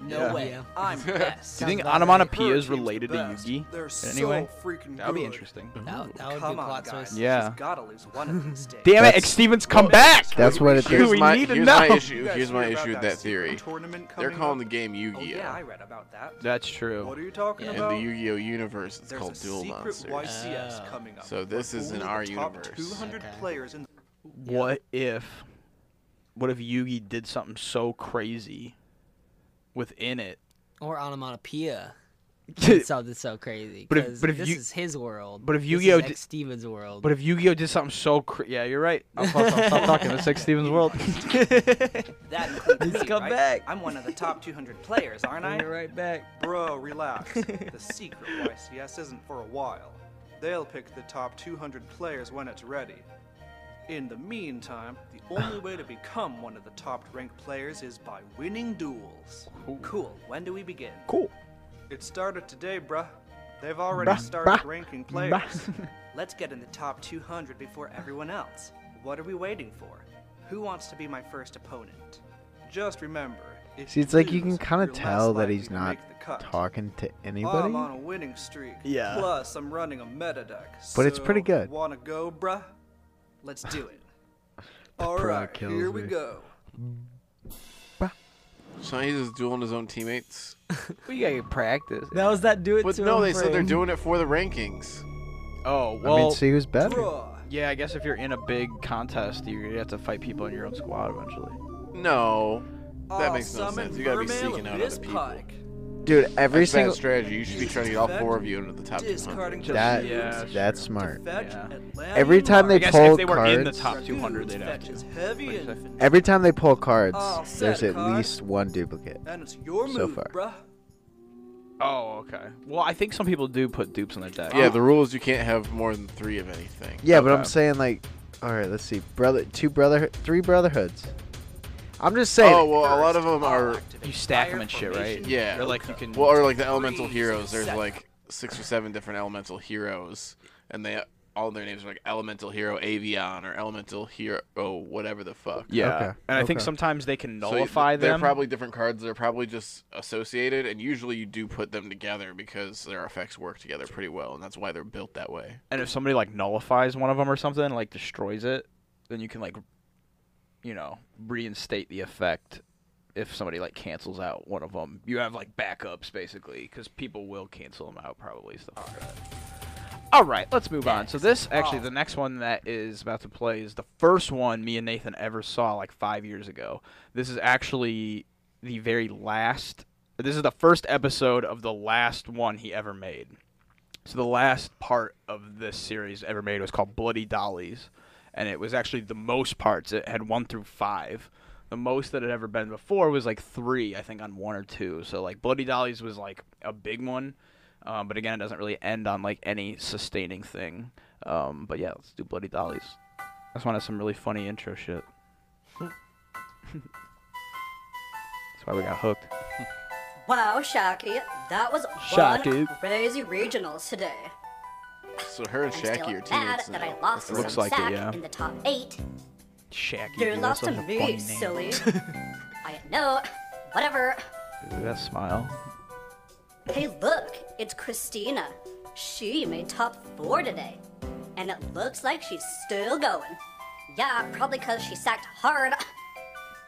Noobs. No Yeah. way. Yeah. I'm *laughs* best. Do you think Sounds onomatopoeia is team's the related to best. Yugi They're in so any way? freaking That would be interesting. That, that would be Come a on, plot guys. twist. Yeah. She's gotta lose one of these *laughs* days. Damn it, That's- X Stevens, come back! That's what it *laughs* is. Here's We my, need to here's know. my You issue. Here's my issue with that that theory. They're calling the game Oh Yu-Gi-Oh. yeah, I read about that. That's true. What are you talking Yeah. In the Yu-Gi-Oh universe, it's There's called a Duel Monsters. YCS Oh. coming up. So this is in our universe. 200 Okay. players in What if, what if Yugi did something so crazy within it? Or onomatopoeia. *laughs* Did something so crazy. But if- but if this you- is his world. but if Yu-Gi-Oh is di- X Stevens' world. But if Yu-Gi-Oh did something so cra- yeah, you're right. *laughs* I'll, I'll, I'll stop talking. It's like Steven's world. *laughs* That includes He's me, come right? back. I'm one of the top 200 players, aren't I? Bring it right back. Bro, relax. the secret YCS isn't for a while. They'll pick the top 200 players when it's ready. In the meantime, the only way to become one of the top ranked players is by winning duels. Cool. When do we begin? cool. It started today, bruh. They've already Bruh, started bruh, ranking bruh. players. *laughs* Let's get in the top 200 before everyone else. What are we waiting for? Who wants to be my first opponent? Just remember, if See, it's like you can kind of tell that he's not make the cut. talking to anybody. I'm on a winning streak. Yeah. Plus, I'm running a meta deck. But it's pretty so, good. Wanna go, bruh? Let's do it. *laughs* All right, pro right, kills here we go. So he's just dueling his own teammates. *laughs* We gotta get practice. That was that do it But to no, him they said they're doing it for the rankings. Oh I well. mean, see who's better. Draw. yeah, I guess if you're in a big contest, you're gonna have to fight people in your own squad eventually. No, that I'll makes no sense. You gotta be Mermail seeking out Abyss other people. Pike. Dude, every That's single bad strategy. You should be trying to get all four of you into the top 200. that Yeah, that's that's smart. Yeah. Every time they I guess pull if they were in the cards- top 200, they'd have to. heavy What'd you say? infantry. Every time they pull cards, there's at least one duplicate. And it's your so far. Oh, okay. Well, I think some people do put dupes in their deck. Yeah, the rule is you can't have more than three of anything. Yeah, but I'm saying like, all right, let's see, brother, two brother, three brotherhoods. I'm just saying. Oh well, a lot of them are. You stack them and shit, right? formation. Yeah. Or like you can. Well, or like the elemental heroes. There's like six or seven different elemental heroes, and they all their names are like elemental hero Avion or elemental hero whatever the fuck. yeah. Okay, And I think sometimes they can So you- nullify they're them. probably different cards. They're probably just associated, and usually you do put them together because their effects work together pretty well, and that's why they're built that way. and if somebody like nullifies one of them or something, like destroys it, then you can like, you know, reinstate the effect. If somebody like cancels out one of them, you have like backups basically, because people will cancel them out probably stuff like that. All right, let's move on. So this actually, oh. the next one that is about to play is the first one me and Nathan ever saw like five years ago. This is actually the very last. This is the first episode of the last one he ever made. So the last part of this series ever made was called Bloody Dollies, and it was actually the most parts. It had one through five. The most that had ever been before was like three, I think, on one or two. So like Bloody Dollies was like a big one, um, but again, it doesn't really end on like any sustaining thing. Um, but yeah, let's do Bloody Dollies. That's one of some really funny intro shit. *laughs* That's why we got hooked. Wow, Shaki, that was Shaki. one crazy regionals today. So her and I'm Shaggy are mad teammates that. I lost It looks to like it, yeah. in the top eight. Shaggy. You dude, lost to a funny me, silly. *laughs* I know. Whatever. Dude, that smile. Hey, look, it's Christina. She made top four today. And it looks like she's still going. Yeah, probably because she sacked hard.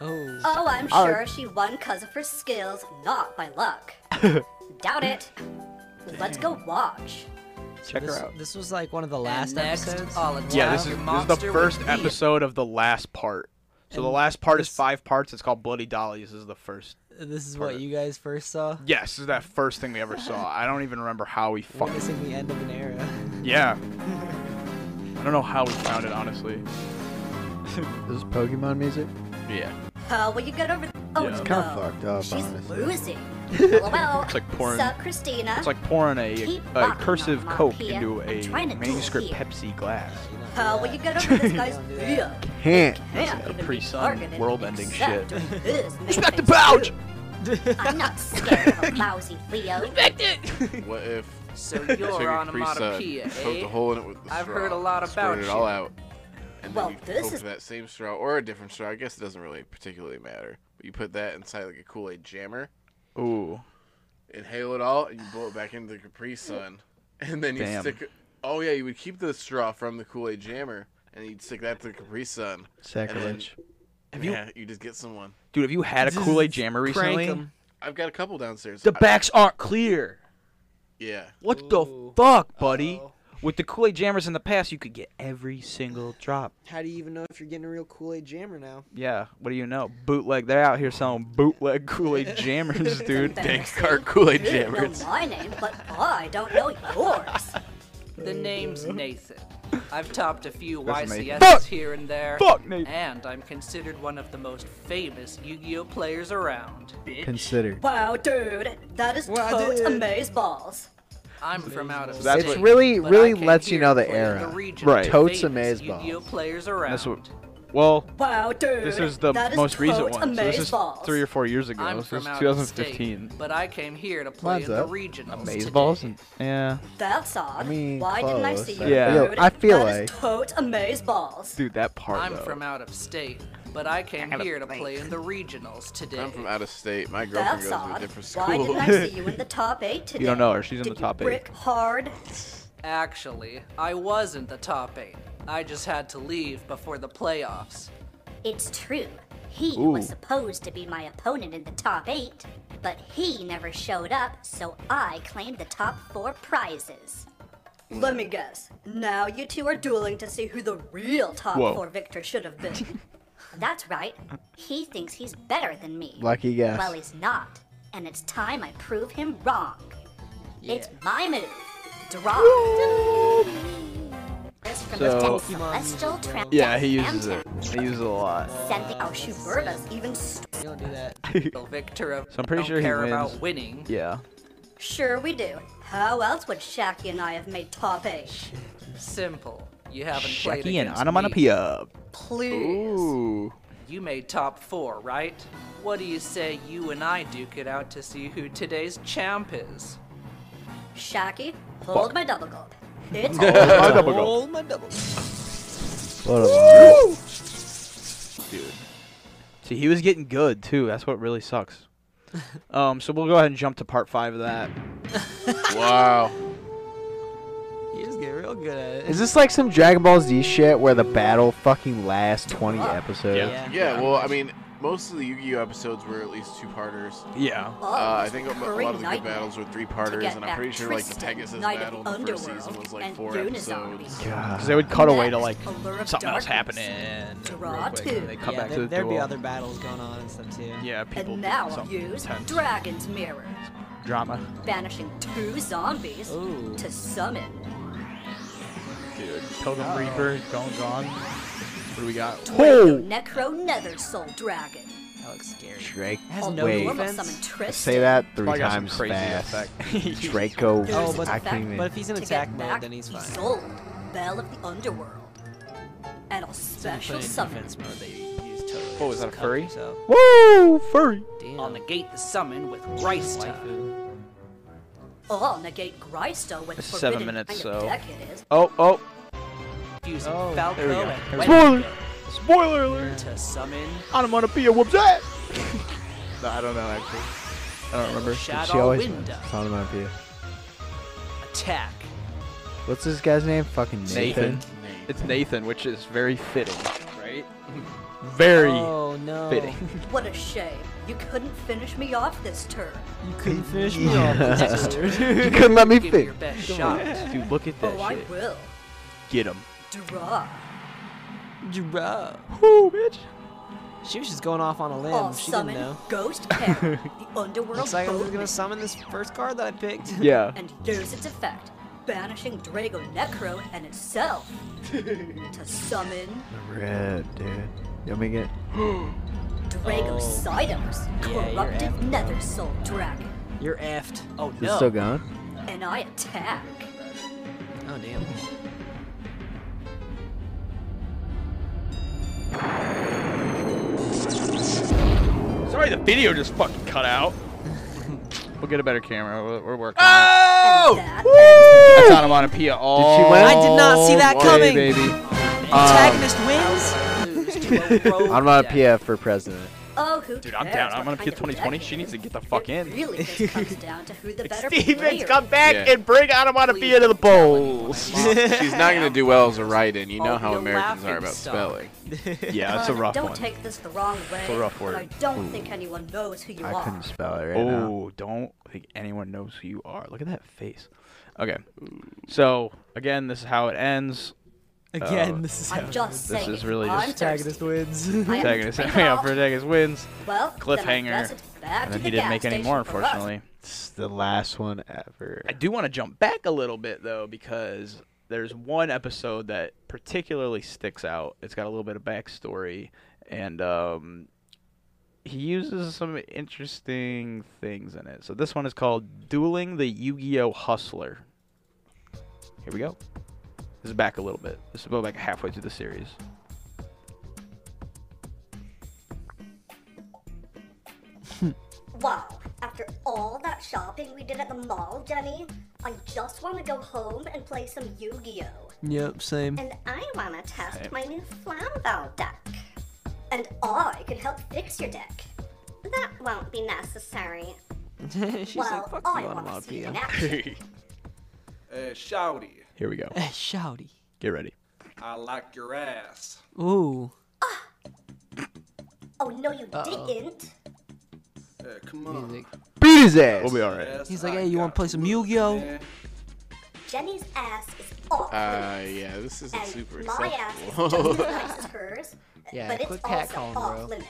Oh. Oh, I'm Hard. sure she won because of her skills, not by luck. *laughs* Doubt it. Let's go watch. Check her this, out. This was like one of the last next, episodes. Oh, I'll Yeah, this is, this is the first episode of the last part. So the last part is five parts. It's called Bloody Dollies. This is the first. This is part what of- you guys first saw. Yes, this is that first thing we ever saw. I don't even remember how we fucking. Witnessing the end of an era. *laughs* Yeah. *laughs* I don't know how we found it, honestly. This is Pokemon music. Yeah. Uh, how will you get over? Oh Yeah. It's kinda fucked up, She's honestly. losing. *laughs* LOL. It's like pouring- Sup, Christina? It's like pouring a, a cursive Coke Pia. into a trying to do it manuscript. Pepsi glass. How will you get over this guy's *laughs* beer? Can't. Can't It's a pre-sun, world-ending shit. when his main Respect the pouch! *laughs* I'm not scared of a lousy Leo. Respect it! What if So you're a onomatopoeia, Capri Sun, poked eh? a hole in it with the I've straw, heard a lot about it all you. out, and Well, then you this poke is- that same straw or a different straw. I guess it doesn't really particularly matter. But you put that inside like a Kool Aid jammer, Ooh. inhale it all, and you blow it back into the Capri Sun, and then you Damn. stick. Oh yeah, you would keep the straw from the Kool Aid jammer, and you'd stick that to the Capri Sun. Sacrilege. And Have you- yeah, you just get someone. Dude, have you had a Kool Aid jammer recently? recently? 'em. I've got a couple downstairs. The I- backs aren't clear. yeah. What the fuck, buddy? With the Kool Aid jammers in the past, you could get every single drop. How do you even know if you're getting a real Kool-Aid jammer now? Yeah, what do you know? Bootleg. They're out here selling bootleg *laughs* Kool Aid jammers, dude. Dank cart Kool-Aid jammers. know my name, but I don't know yours. The name's Nathan. I've topped a few That's. YCSs Fuck! here and there. Fuck, Nathan. And I'm considered one of the most famous Yu-Gi-Oh players around. Bitch. Consider. Wow, dude, that is Wow, totes dude. amaze balls. I'm from out of That's state. It's really, but really came lets you here know to the play in era. region Right. of Totes famous amazeballs. Yu-Gi-Oh players around. That's what. Well, Wow, dude. this is the that is most recent totes one. So this is balls. three or four years ago. I'm This from is out 2015. of state, but I came here to play Mine's in the up. regionals Amaze today. balls and yeah, That's odd. I mean, Why didn't I close. see you? I Yeah. dude? I feel That is like- totes amaze balls. dude, that part. I'm though. from out of state, but I came here to play in the regionals today. I'm from out of state. My girlfriend That's goes to a odd. different Why didn't I see *laughs* you in the top eight today? You don't know her. She's in Did the top you eight. brick hard? Actually, I wasn't the top eight. I just had to leave before the playoffs. It's true. He Ooh. was supposed to be my opponent in the top eight, but he never showed up, so I claimed the top four prizes. Let me guess. Now you two are dueling to see who the real top Whoa. four victor should have been. *laughs* That's right. He thinks he's better than me. Lucky guess. Well, he's not. And it's time I prove him wrong. It's my move. Draw. This from the So- celestial tramp Yeah, he uses it. He uses it a lot. Sending our Shubertas even st- You don't do that. *laughs* The victor of So I'm pretty sure he care wins. about winning. Yeah. Sure we do. How else would Shaki and I have made top eight? Simple. You haven't played Shaki and against me. Please. Ooh. You made top four, right? What do you say you and I duke it out to see who today's champ is? Shaki, hold my double gulp. *laughs* It's My double go. Roll my double. What a Dude. See, he was getting good too. That's what really sucks. *laughs* um, so we'll go ahead and jump to part five of that. *laughs* wow. You just get real good at it. Is this like some Dragon Ball Z shit where the battle fucking lasts 20 episodes? Yeah. Yeah, well, I mean, most of the Yu-Gi-Oh episodes were at least two-parters. Yeah. Oh, Uh, I think a, a lot of the good battles were three-parters, and I'm pretty sure like the Tristan, Pegasus Knight battle the in the first season was like four Unizombie. episodes. God. Because they would cut away to like Next, Allure of something else happening. Draw real quick, two. and They come yeah, back there, to the there'd be other battles going on and stuff too. Yeah, people. And now I'll use intense. Dragon's Mirror. Drama. banishing two zombies Ooh. to summon. Dude. Totem oh. Reaper, gone, gone. What do we got? Draco Necro Nether Soul Dragon. That looks scary. Drake. Has no Wait. defense. Say that three Probably got some times crazy fast. effect. *laughs* Draco. Oh, but- I effect can't even. But if he's in attack get mode, back then he's fine. Isolde, Belle of the Underworld. And I'll So special put it in summon mode, they use totally. What oh, was that, a furry? yourself. Woo! Furry. Damn. I'll negate the summon with Grysta. Waifu. Oh, I'll negate Grysta with It's forbidden seven minutes, kind of so- deck it is. Oh, oh. Using Oh, Falco there we go. and There we Wendigo Spoiler! Spoiler alert! to summon Onomatopoeia, what's that? *laughs* no, I don't know actually. I don't remember. Shadow She always Winda. onomatopoeia. Attack. What's this guy's name? Fucking Nathan. Nathan. It's Nathan, which is very fitting, right? *laughs* Very Oh no. fitting. What a shame. You couldn't finish me off this turn. You couldn't finish me off. Next *laughs* turn, You *laughs* couldn't let me give me your best shot. Dude, look at that Oh, I will. Get him. Draw. Bro. Woo, bitch. She was just going off on a limb. I'll she summon didn't know. Ghost *laughs* Parrot, the underworld Looks like I'm just gonna summon this first card that I picked. Yeah. and use its effect, banishing Drago Necro and itself to summon Red, dude. You want me to get? *gasps* *gasps* *gasps* Drago Oh. Siders, Yeah, corrupted effed. Nether Soul Dragon, You're effed. Oh Is it no. still going? and I attack. Oh damn. Sorry, the video just fucking cut out. *laughs* we'll get a better camera. We're, we're working. Oh! And that That's ends onomatopoeia. Oh, win? I did not see that way, coming. baby. Um, antagonist wins. Lose *laughs* to a rogue Onomatopoeia for president. Oh, who Dude, I'm cares down. I'm what gonna get 2020. She needs to get the fuck in. Really just *laughs* comes down to who the better Stevens, player come back Yeah. and bring onomatopoeia to the polls. *laughs* She's not gonna do well as a write-in. You oh, know Oh, how Americans are about stock. spelling. yeah, that's a rough don't one. take this the wrong way. a rough word. I don't think anyone knows who you I are. couldn't spell it right now. Oh, don't think anyone knows who you are. Look at that face. Okay. So again, this is how it ends. Again, Uh, this is how I'm just This saying. is really I'm just- Antagonist thirsty. wins. *laughs* Protagonist, *laughs* yeah, protagonist wins. Well, Cliffhanger. guess it's back And to then the he didn't make any more, unfortunately. It's the last one ever. I do want to jump back a little bit though because there's one episode that particularly sticks out. It's got a little bit of backstory, and um, he uses some interesting things in it. So this one is called "Dueling the Yu-Gi-Oh Hustler." Here we go. This is back a little bit. This is about like halfway through the series. *laughs* Wow, after all that shopping we did at the mall, Jenny, I just want to go home and play some Yu Gi Oh! Yep, same. And I want to test Same. my new Flambow deck. And I can help fix your deck. That won't be necessary. *laughs* She's well, like, fuck I you, want to see it in action. *laughs* Uh, hey, Shouty, Here we go. Eh, Shouty. Get ready. I like your ass. Ooh. Oh, no, you Uh-oh. didn't. Hey, come on. Music. Beat his ass. We'll be all right. Yes, He's like, I hey, you wanna play some look, Yu-Gi-Oh? man. Jenny's ass is off Uh, yeah, this isn't and super my ass is just as nice as *laughs* hers, Yeah, but it's quit also catcalling, off bro. limits.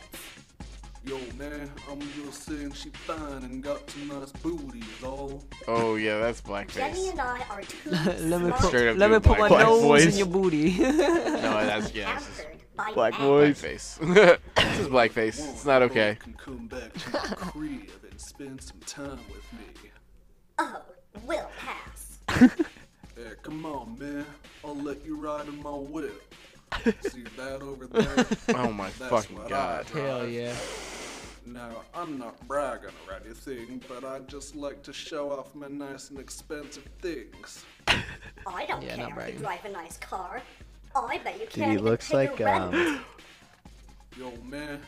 Yo, man, I'm just saying she fine and got some nice booty, is all. oh yeah, that's Jenny blackface. and I are two *laughs* let me put, Straight up let me doing put my black nose voice. in your booty. *laughs* No, *laughs* that's yeah. this is hampered Black ass. boys. Blackface. this is blackface. It's not okay. Can come back to the crib and spend some time with me. Oh, we'll pass. Hey, come on, man. I'll let you ride in my whip. *laughs* See that over there? *laughs* Oh my That's fucking god. drive. Hell yeah. Now, I'm not bragging or anything, but I just like to show off my nice and expensive things. I don't Yeah, not care if you drive a nice car. I bet you can't he even looks pay like your rent. um. Yo, man,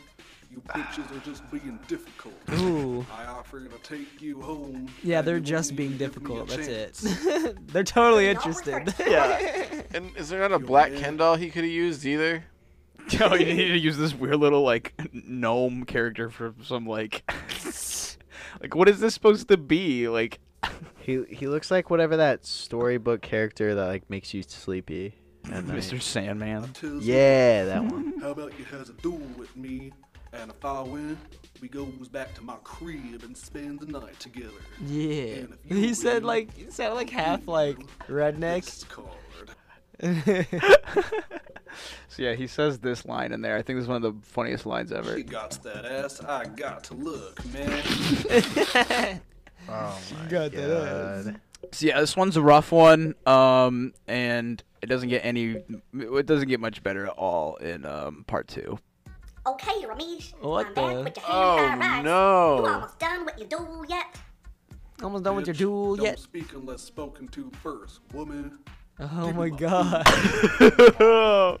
you bitches are just being difficult. Ooh. I offer to take you home. Yeah, they're just being even give me a difficult. That's chance. it. *laughs* They're totally Not with interested. Yeah. And is there not a black Ken doll he could have used either? *laughs* Yo, you need to use this weird little like gnome character for some like *laughs* like what is this supposed to be? Like *laughs* He he looks like whatever that storybook character that like makes you sleepy. Mr. Sandman. Yeah, that one. How about you has a duel with me, And if I win, we goes back to my crib and spend the night together. Yeah. And if you He said like he sounded like half like redneck. This *laughs* card. So yeah, he says this line in there. I think this is one of the funniest lines ever. She got that ass. I got to look, man. Oh *laughs* my Got that god. So yeah, this one's a rough one, um, and it doesn't get any. It doesn't get much better at all in um, part two. Okay, Ramesh. What I'm the- back with your Oh, hand right. no. You almost done with your duel yet? Almost done with your Bitch, duel don't yet? speak unless spoken to first, woman. Oh my god. Oh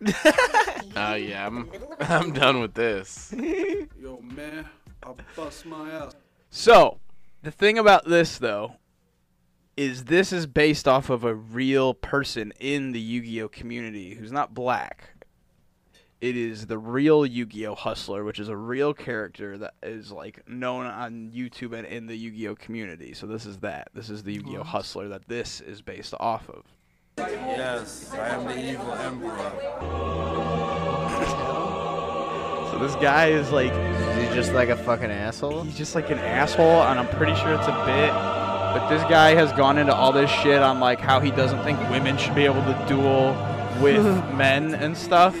*laughs* yeah, I'm *laughs* I'm done with this. *laughs* Yo, man, I'll bust my ass. So, the thing about this though is this is based off of a real person in the Yu-Gi-Oh community who's not black. It is the real Yu-Gi-Oh hustler, which is a real character that is like known on YouTube and in the Yu-Gi-Oh community. So this is that. This is the Yu-Gi-Oh hustler that this is based off of. Yes, I am the evil emperor. So this guy is like He's just like a fucking asshole? he's just like an asshole and I'm pretty sure it's a bit but this guy has gone into all this shit on like how he doesn't think women should be able to duel with *laughs* men and stuff.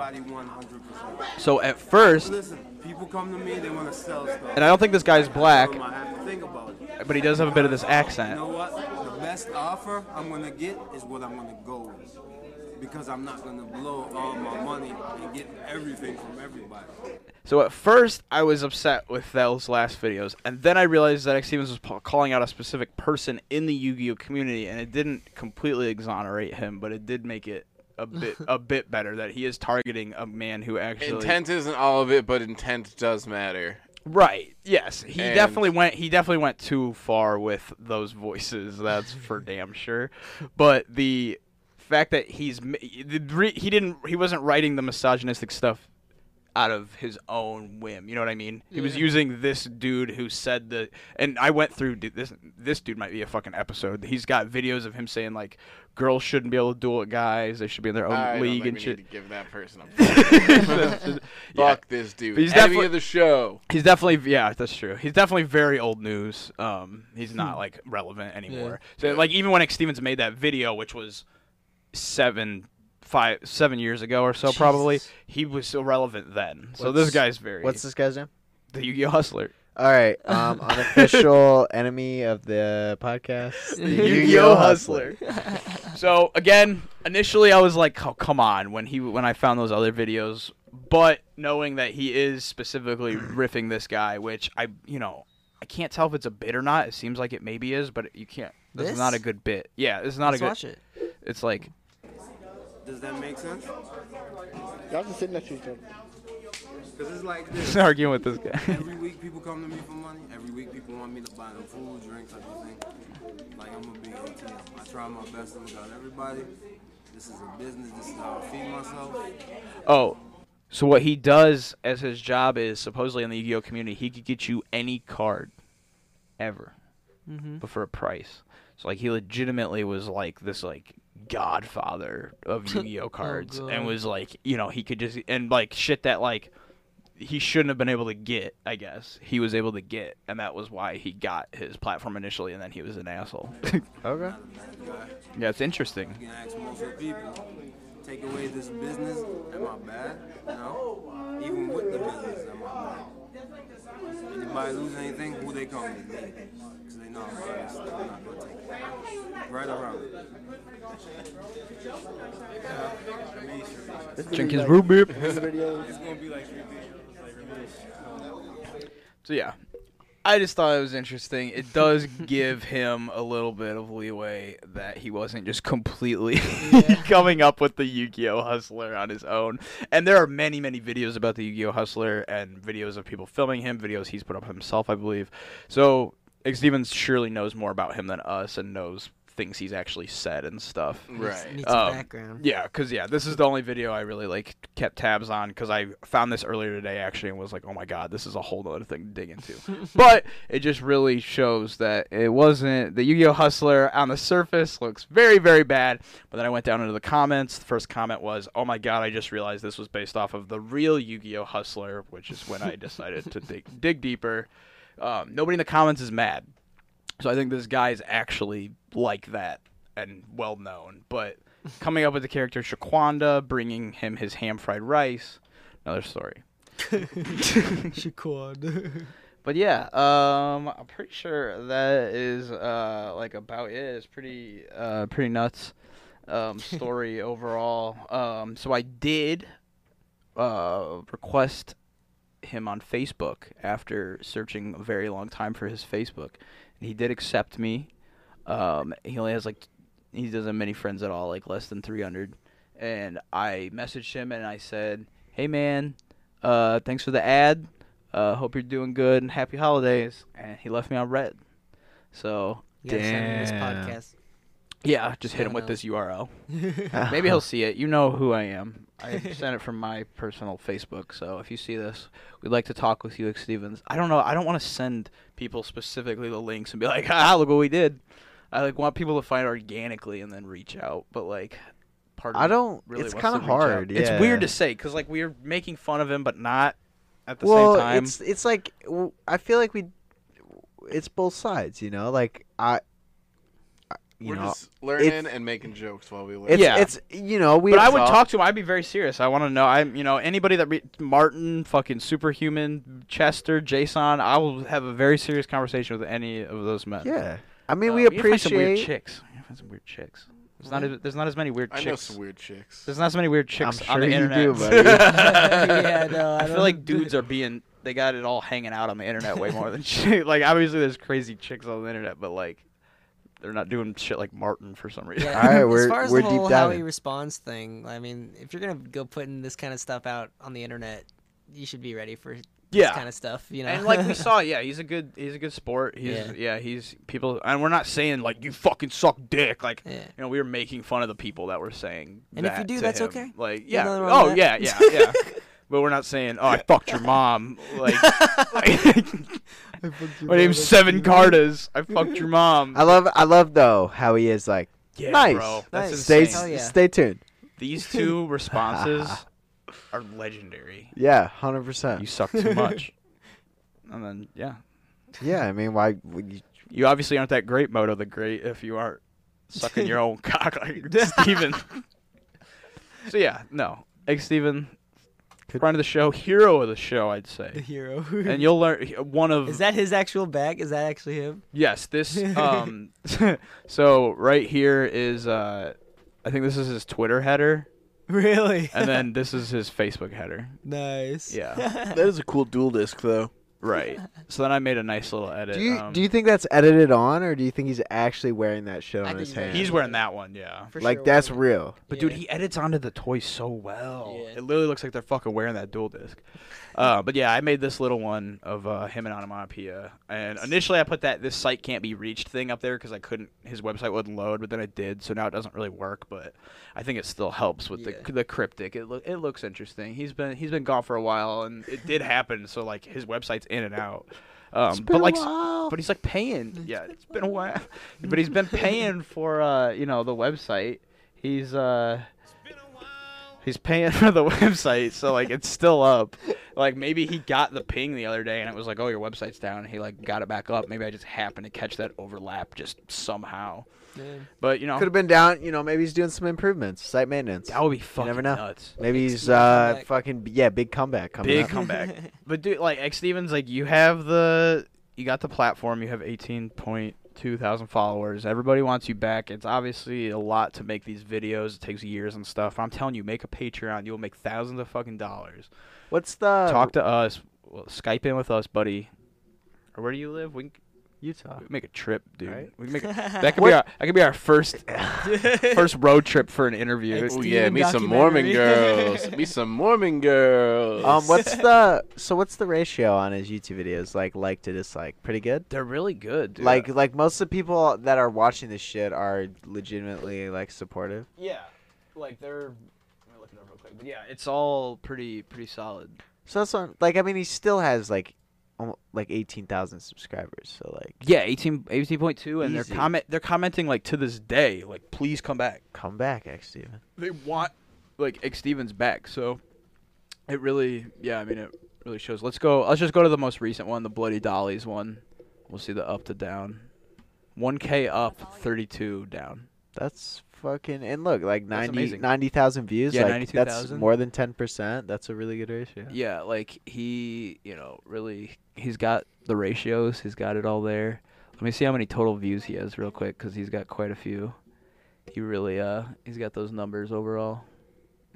Everybody 100%. So at first, Listen, people come to me, they want to sell stuff. and I don't think this guy's black, I have to think about it. but he does have a bit of this accent. You know what? The best offer I'm gonna get is what I'm gonna go with. Because I'm not gonna blow all my money and get everything from everybody. So at first, I was upset with those last videos, and then I realized that Xtevens was calling out a specific person in the Yu-Gi-Oh community, and it didn't completely exonerate him, but it did make it a bit a bit better that he is targeting a man who actually Intent isn't all of it, but intent does matter. Right. Yes, he And- definitely went. He definitely went too far with those voices. That's for *laughs* damn sure. But the fact that he's the he didn't he wasn't writing the misogynistic stuff out of his own whim. You know what I mean? He was using this dude who said the and I went through d- this this dude might be a fucking episode. He's got videos of him saying like girls shouldn't be able to duel with guys. They should be in their own I league and shit. need to give that person a *laughs* *laughs* Yeah. Fuck this dude. But he's Enemy definitely- of the show. He's definitely yeah, that's true. He's definitely very old news. Um, he's not like relevant anymore. Yeah. So like even when Xtevens made that video, which was seven, five, seven years ago or so, probably he was still relevant then. So this guy's very. What's this guy's name? the Yu-Gi-Oh hustler? All right, um, *laughs* unofficial enemy of the podcast, *laughs* the Yu-Gi-Oh hustler. so again, initially I was like, "Oh, come on!" When he when I found those other videos, but knowing that he is specifically *clears throat* riffing this guy, which I you know I can't tell if it's a bit or not. It seems like it maybe is, but you can't. This, is not a good bit. Yeah, this is not Let's a good. watch it. It's like Does that make sense? Y'all just sitting next to each other. Because it's like *laughs* this. He's arguing with this guy. Every week people come to me for money. Every week people want me to buy them food, drinks, everything. Like I'm a big ATM. I try my best to look out everybody. This is a business. This is how I feed myself. Oh, so what he does as his job is supposedly in the Yu-Gi-Oh community, he could get you any card, ever, Mhm. but for a price. So like he legitimately was like this like godfather of *laughs* oh, Yu-Gi-Oh cards, and was like you know he could just and like shit that like he shouldn't have been able to get. I guess he was able to get, and that was why he got his platform initially, and then he was an asshole. *laughs* okay. Yeah, it's interesting. You can ask most of the people. Take away this business, am I bad? No. Even with the business, am I bad? Anybody lose anything, who they come to? Me. Because they know I'm not going to take it. Right around. Jenkins root beer. It's going to be like three videos. Um, so yeah, I just thought it was interesting. It does give him a little bit of leeway that he wasn't just completely *laughs* coming up with the Yu-Gi-Oh hustler on his own. And there are many, many videos about the Yu-Gi-Oh hustler and videos of people filming him, videos he's put up himself, I believe. So Stevens surely knows more about him than us and knows things he's actually said and stuff. Right. needs Um, background. Yeah, because yeah, this is the only video I really like kept tabs on because I found this earlier today actually and was like, oh my god, this is a whole other thing to dig into. *laughs* but it just really shows that it wasn't the Yu-Gi-Oh Hustler on the surface looks very very bad, but then I went down into the comments. The first comment was, oh my god, I just realized this was based off of the real Yu-Gi-Oh Hustler, which is when I *laughs* decided to dig dig deeper. Um, nobody in the comments is mad. So I think this guy is actually like that and well known. But *laughs* coming up with the character Shaquanda, bringing him his ham fried rice, another story. *laughs* Shaquan. *laughs* But yeah, um, I'm pretty sure that is uh like about it. It's pretty uh pretty nuts um story overall. Um, so I did uh request him on Facebook after searching a very long time for his Facebook, and he did accept me. Um, he only has like he doesn't have many friends at all, like less than 300. And I messaged him and I said, "Hey man, uh, thanks for the add. Uh, hope you're doing good and happy holidays." And he left me on read. So You gotta send him this podcast. Yeah, just hit him with this URL. *laughs* Maybe he'll see it. You know who I am. I sent it from my personal Facebook. So if you see this, we'd like to talk with you, Stevens. I don't know. I don't want to send people specifically the links and be like, *laughs* "Ah, look what we did." I like want people to find organically and then reach out. But like, part of I don't- Really it's wants kinda to reach out. hard, It's weird to say because like we're making fun of him, but not at the well, same time. it's it's like I feel like we, it's both sides, you know. Like I- you We're know, just learning and making jokes while we learn. It's, Yeah. it's you know we. but I would talked- talk to him. I'd be very serious. I want to know. I'm, you know, anybody that re- Martin, fucking superhuman, Chester, Jason. I will have a very serious conversation with any of those men. Yeah. I mean, Uh, we you can some weird appreciate- chicks. You can find some weird chicks. There's not. As, there's not as many weird chicks. I chicks. know some weird chicks. There's not as many weird chicks I'm on the you internet. do, buddy. *laughs* Yeah, no, *laughs* I I feel like dudes are being. They got it all hanging out on the internet way more than *laughs* shit. Like obviously, there's crazy chicks on the internet, but like, they're not doing shit like Martin for some reason. Yeah. All right, *laughs* as we're- far as we're the whole how he responds thing, I mean, if you're gonna go putting this kind of stuff out on the internet, you should be ready for yeah. this kind of stuff. You know, And like we *laughs* saw, yeah, he's a good he's a good sport. He's Yeah. yeah, he's people and we're not saying like you fucking suck dick. Like Yeah. you know, we were making fun of the people that were saying And if you do, that's him. okay. Like yeah. Oh yeah, yeah, yeah. *laughs* But we're not saying, "Oh, I fucked your mom." Like, *laughs* my name's Seven *laughs* Cartas. I fucked your mom. I love I love though how he is like Yeah, nice. bro, that's Nice. Stay. Hell yeah. stay tuned. These two *laughs* responses are legendary. Yeah, hundred percent. You suck too much. and then yeah, Yeah, I mean, why? you- You obviously aren't that great, Moto the Great, if you aren't sucking your own cock like Steven. so yeah, no. Egg Steven, friend of the show, hero of the show, I'd say. the hero. and you'll learn one of Is that his actual bag? Is that actually him? yes, this *laughs* um *laughs* so right here is uh I think this is his Twitter header Really? and then *laughs* this is his Facebook header. nice. Yeah. that is a cool duel disk though. Right. *laughs* So then I made a nice little edit. Do you um, do you think that's edited on, or do you think he's actually wearing that shit I on think his he's hand? He's wearing that one, yeah. For like sure that's wearing- real. But Yeah. dude, he edits onto the toy so well. Yeah. It literally looks like they're fucking wearing that duel disk. Uh, but yeah, I made this little one of uh, him and Onomatopoeia, and initially I put that this site can't be reached thing up there because I couldn't. His website wouldn't load, but then it did, so now it doesn't really work. But I think it still helps with Yeah. the the cryptic. It look it looks interesting. He's been he's been gone for a while, and it did happen. So like his website's in and out. Um, but like, but he's like paying. Yeah, it's been a while. *laughs* but he's been paying for uh, you know, the website. He's uh he's paying *laughs* for the website, so like it's still up. Like maybe he got the ping the other day and it was like, "Oh, your website's down." And he like got it back up. Maybe I just happened to catch that overlap just somehow. Yeah. But you know, Could have been down. You know, maybe he's doing some improvements, site maintenance. that would be You fucking never know. nuts. Maybe Big he's uh fucking yeah, big comeback coming Big up. comeback. *laughs* But dude, like Xtevens, like you have the you got the platform. You have eighteen point two thousand followers. Everybody wants you back. It's obviously a lot to make these videos. It takes years and stuff. I'm telling you, make a Patreon. You'll make thousands of fucking dollars. What's the Talk to us. Well, Skype in with us, buddy. Or where do you live? We can, Utah. We make a trip, dude. Right? We can make a, *laughs* that could be our that could be our first *laughs* first road trip for an interview. Oh yeah, meet some Mormon girls. *laughs* meet some Mormon girls. Um, what's the so what's the ratio on his YouTube videos? Like like to dislike, pretty good. They're really good, dude. Like like most of the people that are watching this shit are legitimately like supportive. yeah, like they're. Let me look it up real quick. But yeah, it's all pretty pretty solid. So that's what, like I mean he still has like almo- like eighteen thousand subscribers. So like Yeah, 18 18.2 and they're Easy. comment they're commenting like to this day like please come back. come back, X Steven. They want like Xtevens back. So it really yeah, I mean it really shows. Let's go let's just go to the most recent one, the Bloody Dollies one. We'll see the up to down. 1k up, 32 down. That's fucking and look like 90 amazing. 90,000 views. Yeah, like, 92,000. That's more than ten percent. That's a really good ratio. Yeah, like he, you know, really he's got the ratios, he's got it all there. Let me see how many total views he has real quick cuz he's got quite a few. He really uh he's got those numbers overall.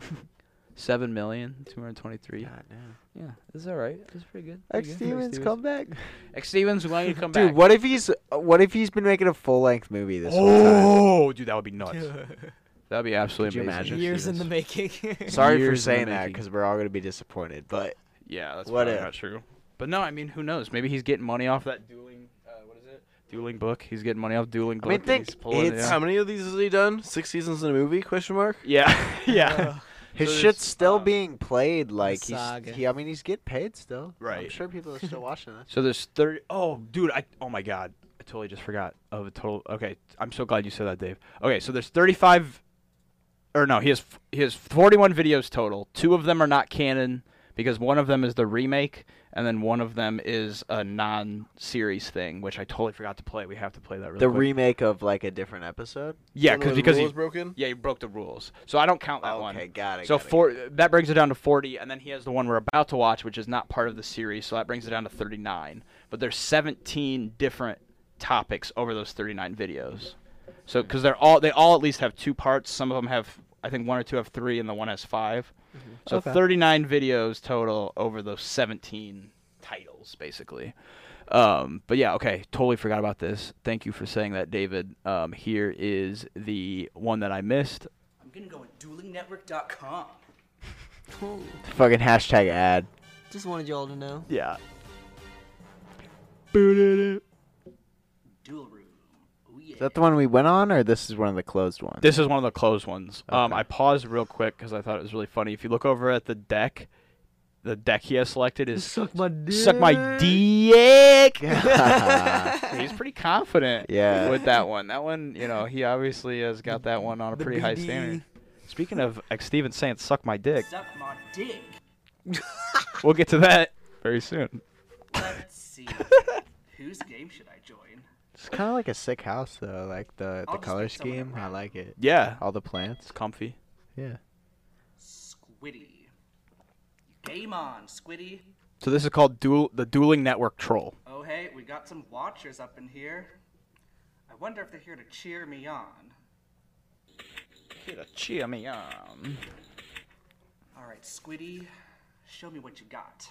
*laughs* 7 million 223. God damn. Yeah, this is all right. This is pretty good. X good. Stevens, come back. *laughs* Xtevens, we want you to come Dude, back. what if he's what if he's been making a full length movie this whole time? Oh, dude, that would be nuts. *laughs* that would be absolutely Could amazing. imagine? Years in the making. *laughs* Sorry for Years in the saying that because we're all gonna be disappointed. But Yeah, that's What probably if? not true. But no, I mean, who knows? Maybe he's getting money off that dueling. Uh, what is it? Dueling book. He's getting money off dueling I mean, think he's pulling it it's- How many of these has he done? Six seasons in a movie? Question mark. Yeah, yeah. His So shit's still um, being played. Like he's, saga. he, I mean, he's getting paid still. Right. I'm sure people are still watching this. So there's thirty. Oh, dude, I. Oh my God, I totally just forgot of a total. Okay, I'm so glad you said that, Dave. Okay, so there's 35. Or no, he has he has 41 videos total. Two of them are not canon because one of them is the remake, and then one of them is a non-series thing, which I totally forgot to play. We have to play that. Real The quick. remake of like a different episode. Yeah, One cause, of the because he rules broken? Yeah, he broke the rules, so I don't count that one. Okay, got it. So got it, four that brings it down to 40, and then he has the one we're about to watch, which is not part of the series, so that brings it down to 39. But there's 17 different topics over those 39 videos. So because they're all they all at least have two parts. Some of them have I think one or two have three, and the one has 5 So Okay. 39 videos total over those 17 titles, basically. Um, but yeah, okay, totally forgot about this. Thank you for saying that, David. Um, here is the one that I missed. I'm gonna go with duelingnetwork.com. *laughs* Fucking hashtag ad. Just wanted y'all to know. Yeah. Duel room. Yeah. Is that the one we went on, or this is one of the closed ones? This is one of the closed ones. Um, I paused real quick because I thought it was really funny. If you look over at the deck, the deck he has selected is Suck my dick. suck my dick. *laughs* *laughs* He's pretty confident Yeah. with that one. That one, you know, he obviously has got that one on a The pretty high BD. standard. Speaking of Xtevens saying "suck my dick," Suck my dick. we'll get to that very soon. Let's see. *laughs* Whose game should I join? It's kind of like a sick house though. Like the I'll the color scheme. I like it. Yeah, All the plants. it's comfy. Yeah. Squiddy. Game on, Squiddy. So this is called duel the Dueling Network Troll. Oh hey, we got some watchers up in here. I wonder if they're here to cheer me on. Here to cheer me on. Alright, Squiddy, show me what you got.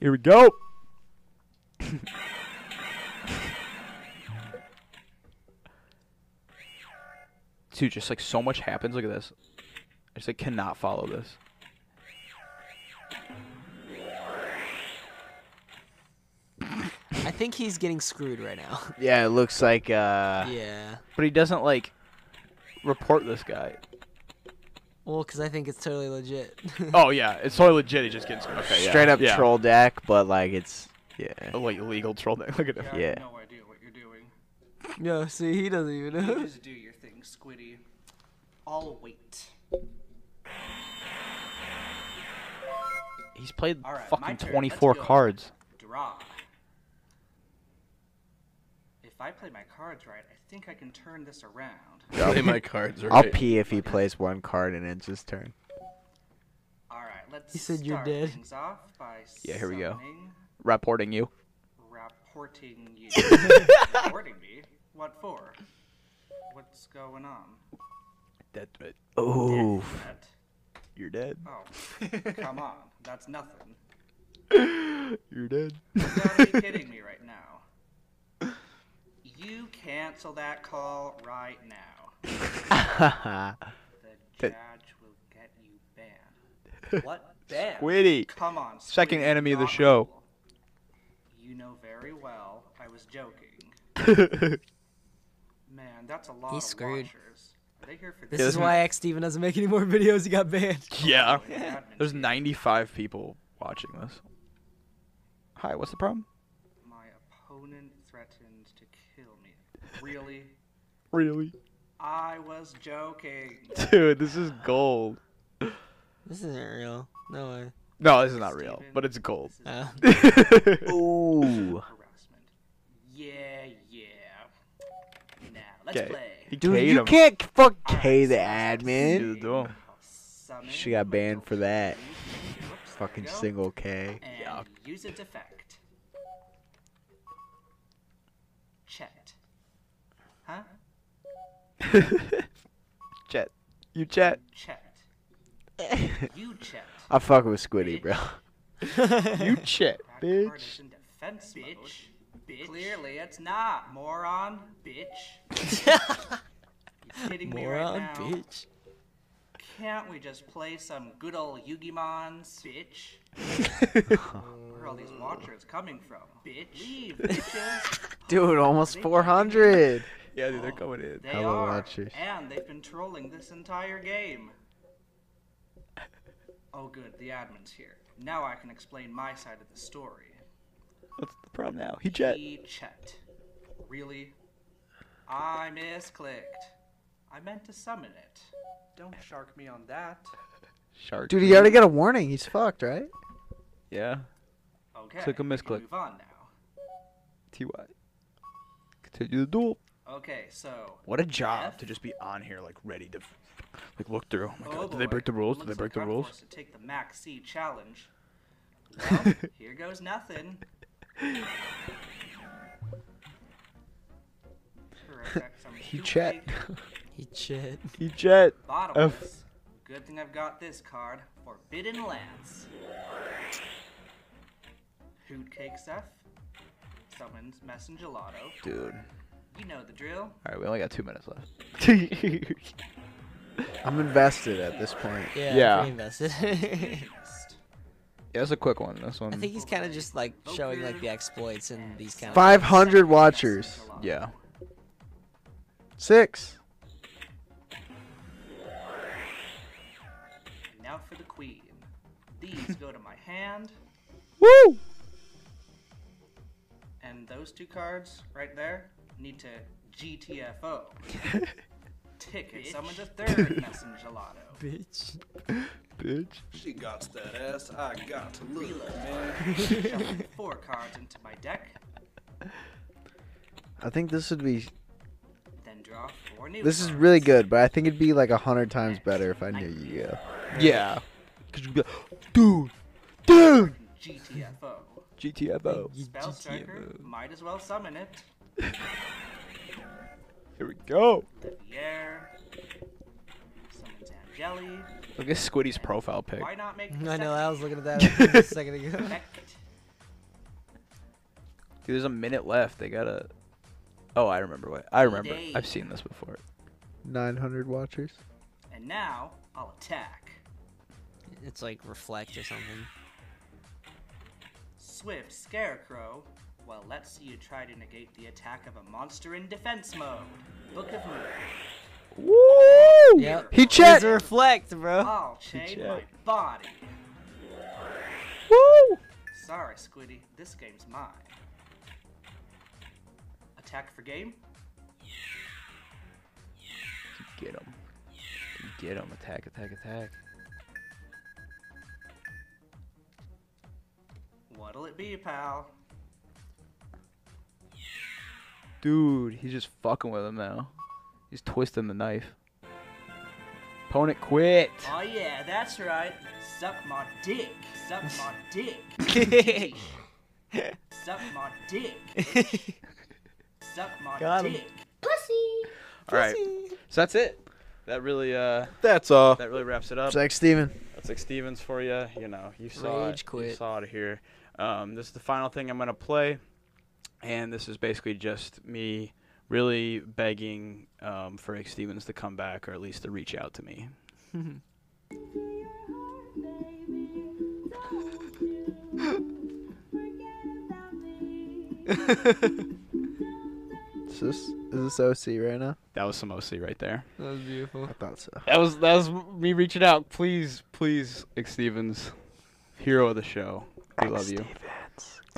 Here we go. *laughs* Dude, just like so much happens. Look at this. I just like cannot follow this. I think he's getting screwed right now. *laughs* Yeah, it looks like uh yeah. But he doesn't like report this guy. Well, because I think it's totally legit. *laughs* Oh yeah, it's totally legit. He just gets okay, yeah. straight up yeah. troll deck, but like it's yeah. Oh, like illegal troll. Deck. *laughs* Look at him. I Yeah. have no idea what you're doing. no, see, he doesn't even You know. just do your thing, Squiddy. I'll wait. He's played All right, my fucking 24 cards. Draw. If I play my cards right, I think I can turn this around. Play my *laughs* cards right. I'll pee if he plays one card and ends his turn. All right, let's He said you're start dead. things off by Yeah, here we go. Reporting you. Reporting you. *laughs* Reporting me? What for? What's going on? Dead. but Ooh. That? Uh, oh. You're dead. Oh, come on. That's nothing. *laughs* You're dead. You gotta be kidding me right now. You cancel that call right now. The *laughs* judge will get you banned. What? Banned? Squiddy. Come on, Second enemy of the show. You know very well I was joking. *laughs* Man, that's a lot He's of screwed. watchers. Are they here for This is why X Steven doesn't make any more *laughs* videos. He got banned. Yeah. Yeah. There's 95 people watching this. Hi, what's the problem? My opponent threatened to kill me. Really? Really? I was joking. *laughs* Dude, this is gold. This isn't real. No way. No, this is not real, but it's gold. Uh, *laughs* Ooh. Harassment. Yeah, yeah. Now, let's Okay. play. He Dude, K'd you him. can't fuck K the admin. the She got banned for that. Whoops, Fucking single K. And use its effect. Chet. Huh? *laughs* Chet. You chat. Chet. *laughs* You Chet. I fuck with Squiddy, bro. *laughs* You chat, That card bitch. Is in defense bitch. Bitch. Clearly it's not, moron. Bitch. *laughs* you kidding me right moron, now? bitch. Can't we just play some good old Yugimons, bitch? *laughs* Where are all these watchers coming from? Bitch. Leave, *laughs* bitches. Dude, almost 400. Yeah, dude, they're coming in. They Hello, are, watchers. and they've been trolling this entire game. Oh, good, the admin's here. Now I can explain my side of the story. What's the problem now? He chat. He Chet. Really? I misclicked. I meant to summon it. Don't shark me on that. *laughs* Shark. Dude, he already got a warning. He's fucked, right? Yeah. Okay. Click a misclick. Move on now. TY. Continue the duel. Okay, so. What a job F. to just be on here, like ready to, like look through. Oh my Oh god, did they oh, break the rules? Did they break like the I'm rules? forced to take the Max C challenge. *laughs* Well, here goes nothing. Sure, I've got some He chat. He chat. He chat. Bottomless. Good thing I've got this card. Forbidden Lance. Hoot Cakes F. Summons Messengelato. Dude. You know the drill. All right, we only got two minutes left. *laughs* I'm invested at this point. Yeah, Yeah. pretty invested. *laughs* Yeah, it's a quick one. This one. I think he's kind of just like showing like the exploits and these kind of. 500 watchers. Yeah. Six. And now for the Queen. These go to my hand. *laughs* Woo! And those two cards right there need to GTFO. *laughs* Ticket summons a third *laughs* Messengelato. Bitch. Bitch. She got that ass. I got to look, Reload. man. *laughs* Shuffle four cards into my deck, I think this would be. then draw four new This is really good, but I think it'd be like a hundred times better if I knew you go. Yeah. Cause you'd be like, dude, dude. GTFO. GTFO. Spell Striker, might as well summon it. *laughs* Here we go. Vivier. Summons Angeli. Look at Squiddy's profile pic. Why not make I know. second I was looking at that *laughs* a second ago. Dude, there's a minute left. They gotta. Oh, I remember what. I remember. Day. I've seen this before. 900 watchers. And now I'll attack. It's like reflect or something. Swift Scarecrow. Well, let's see you try to negate the attack of a monster in defense mode. Book of Moon. Woo! Yep. He chat. It's reflect, bro. I'll chain my body. Woo! Sorry, Squiddy. This game's mine. Attack for game? Get him. Get him. Attack, attack, attack. What'll it be, pal? Dude, he's just fucking with him now. He's twisting the knife. Opponent quit. Oh yeah, that's right. Suck my dick. Suck *laughs* my dick. *laughs* Suck my dick. Suck my *laughs* Got him. dick. All right. So that's it. That really uh That's all. that really wraps it up. Zach Steven. That's like Stevens for you. You know, you saw Rage it. You quit. saw it here. Um, this is the final thing I'm gonna play, and this is basically just me really begging um, for Ike Stevens to come back or at least to reach out to me. *laughs* Is this is this OC right now? That was some OC right there. That was beautiful. I thought so. That was that was me reaching out. Please, please, Ike Stevens, hero of the show. We love you.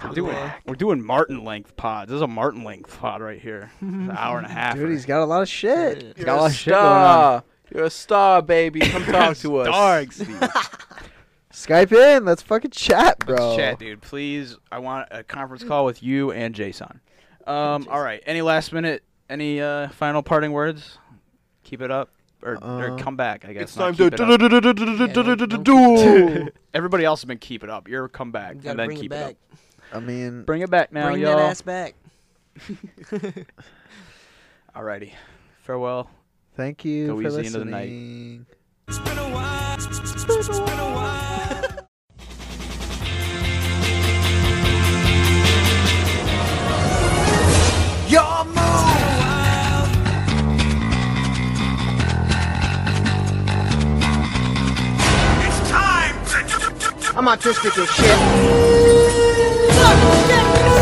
We're doing, we're doing Martin length pods. This is a Martin length pod right here. It's an *laughs* hour and a half. Dude, he's got a lot of shit. He's You're got a a lot of shit going on. star. You're a star, baby. Come *laughs* talk to us. Star, Ike *laughs* Skype in. Let's fucking chat, bro. Let's chat, dude. Please, I want a conference call with you and Jason. Um, all right. Any last minute? Any uh, final parting words? Keep it up, or, or Uh, come back. I guess. It's time to do. Everybody else has been keep it up. You're come back and then bring it keep back. it up. I mean, Bring it back now, Bring y'all. Bring that ass back. *laughs* Alrighty. Farewell. thank you Go for easy into the night. listening. Your move. It's time. I'm autistic as shit. 曾老这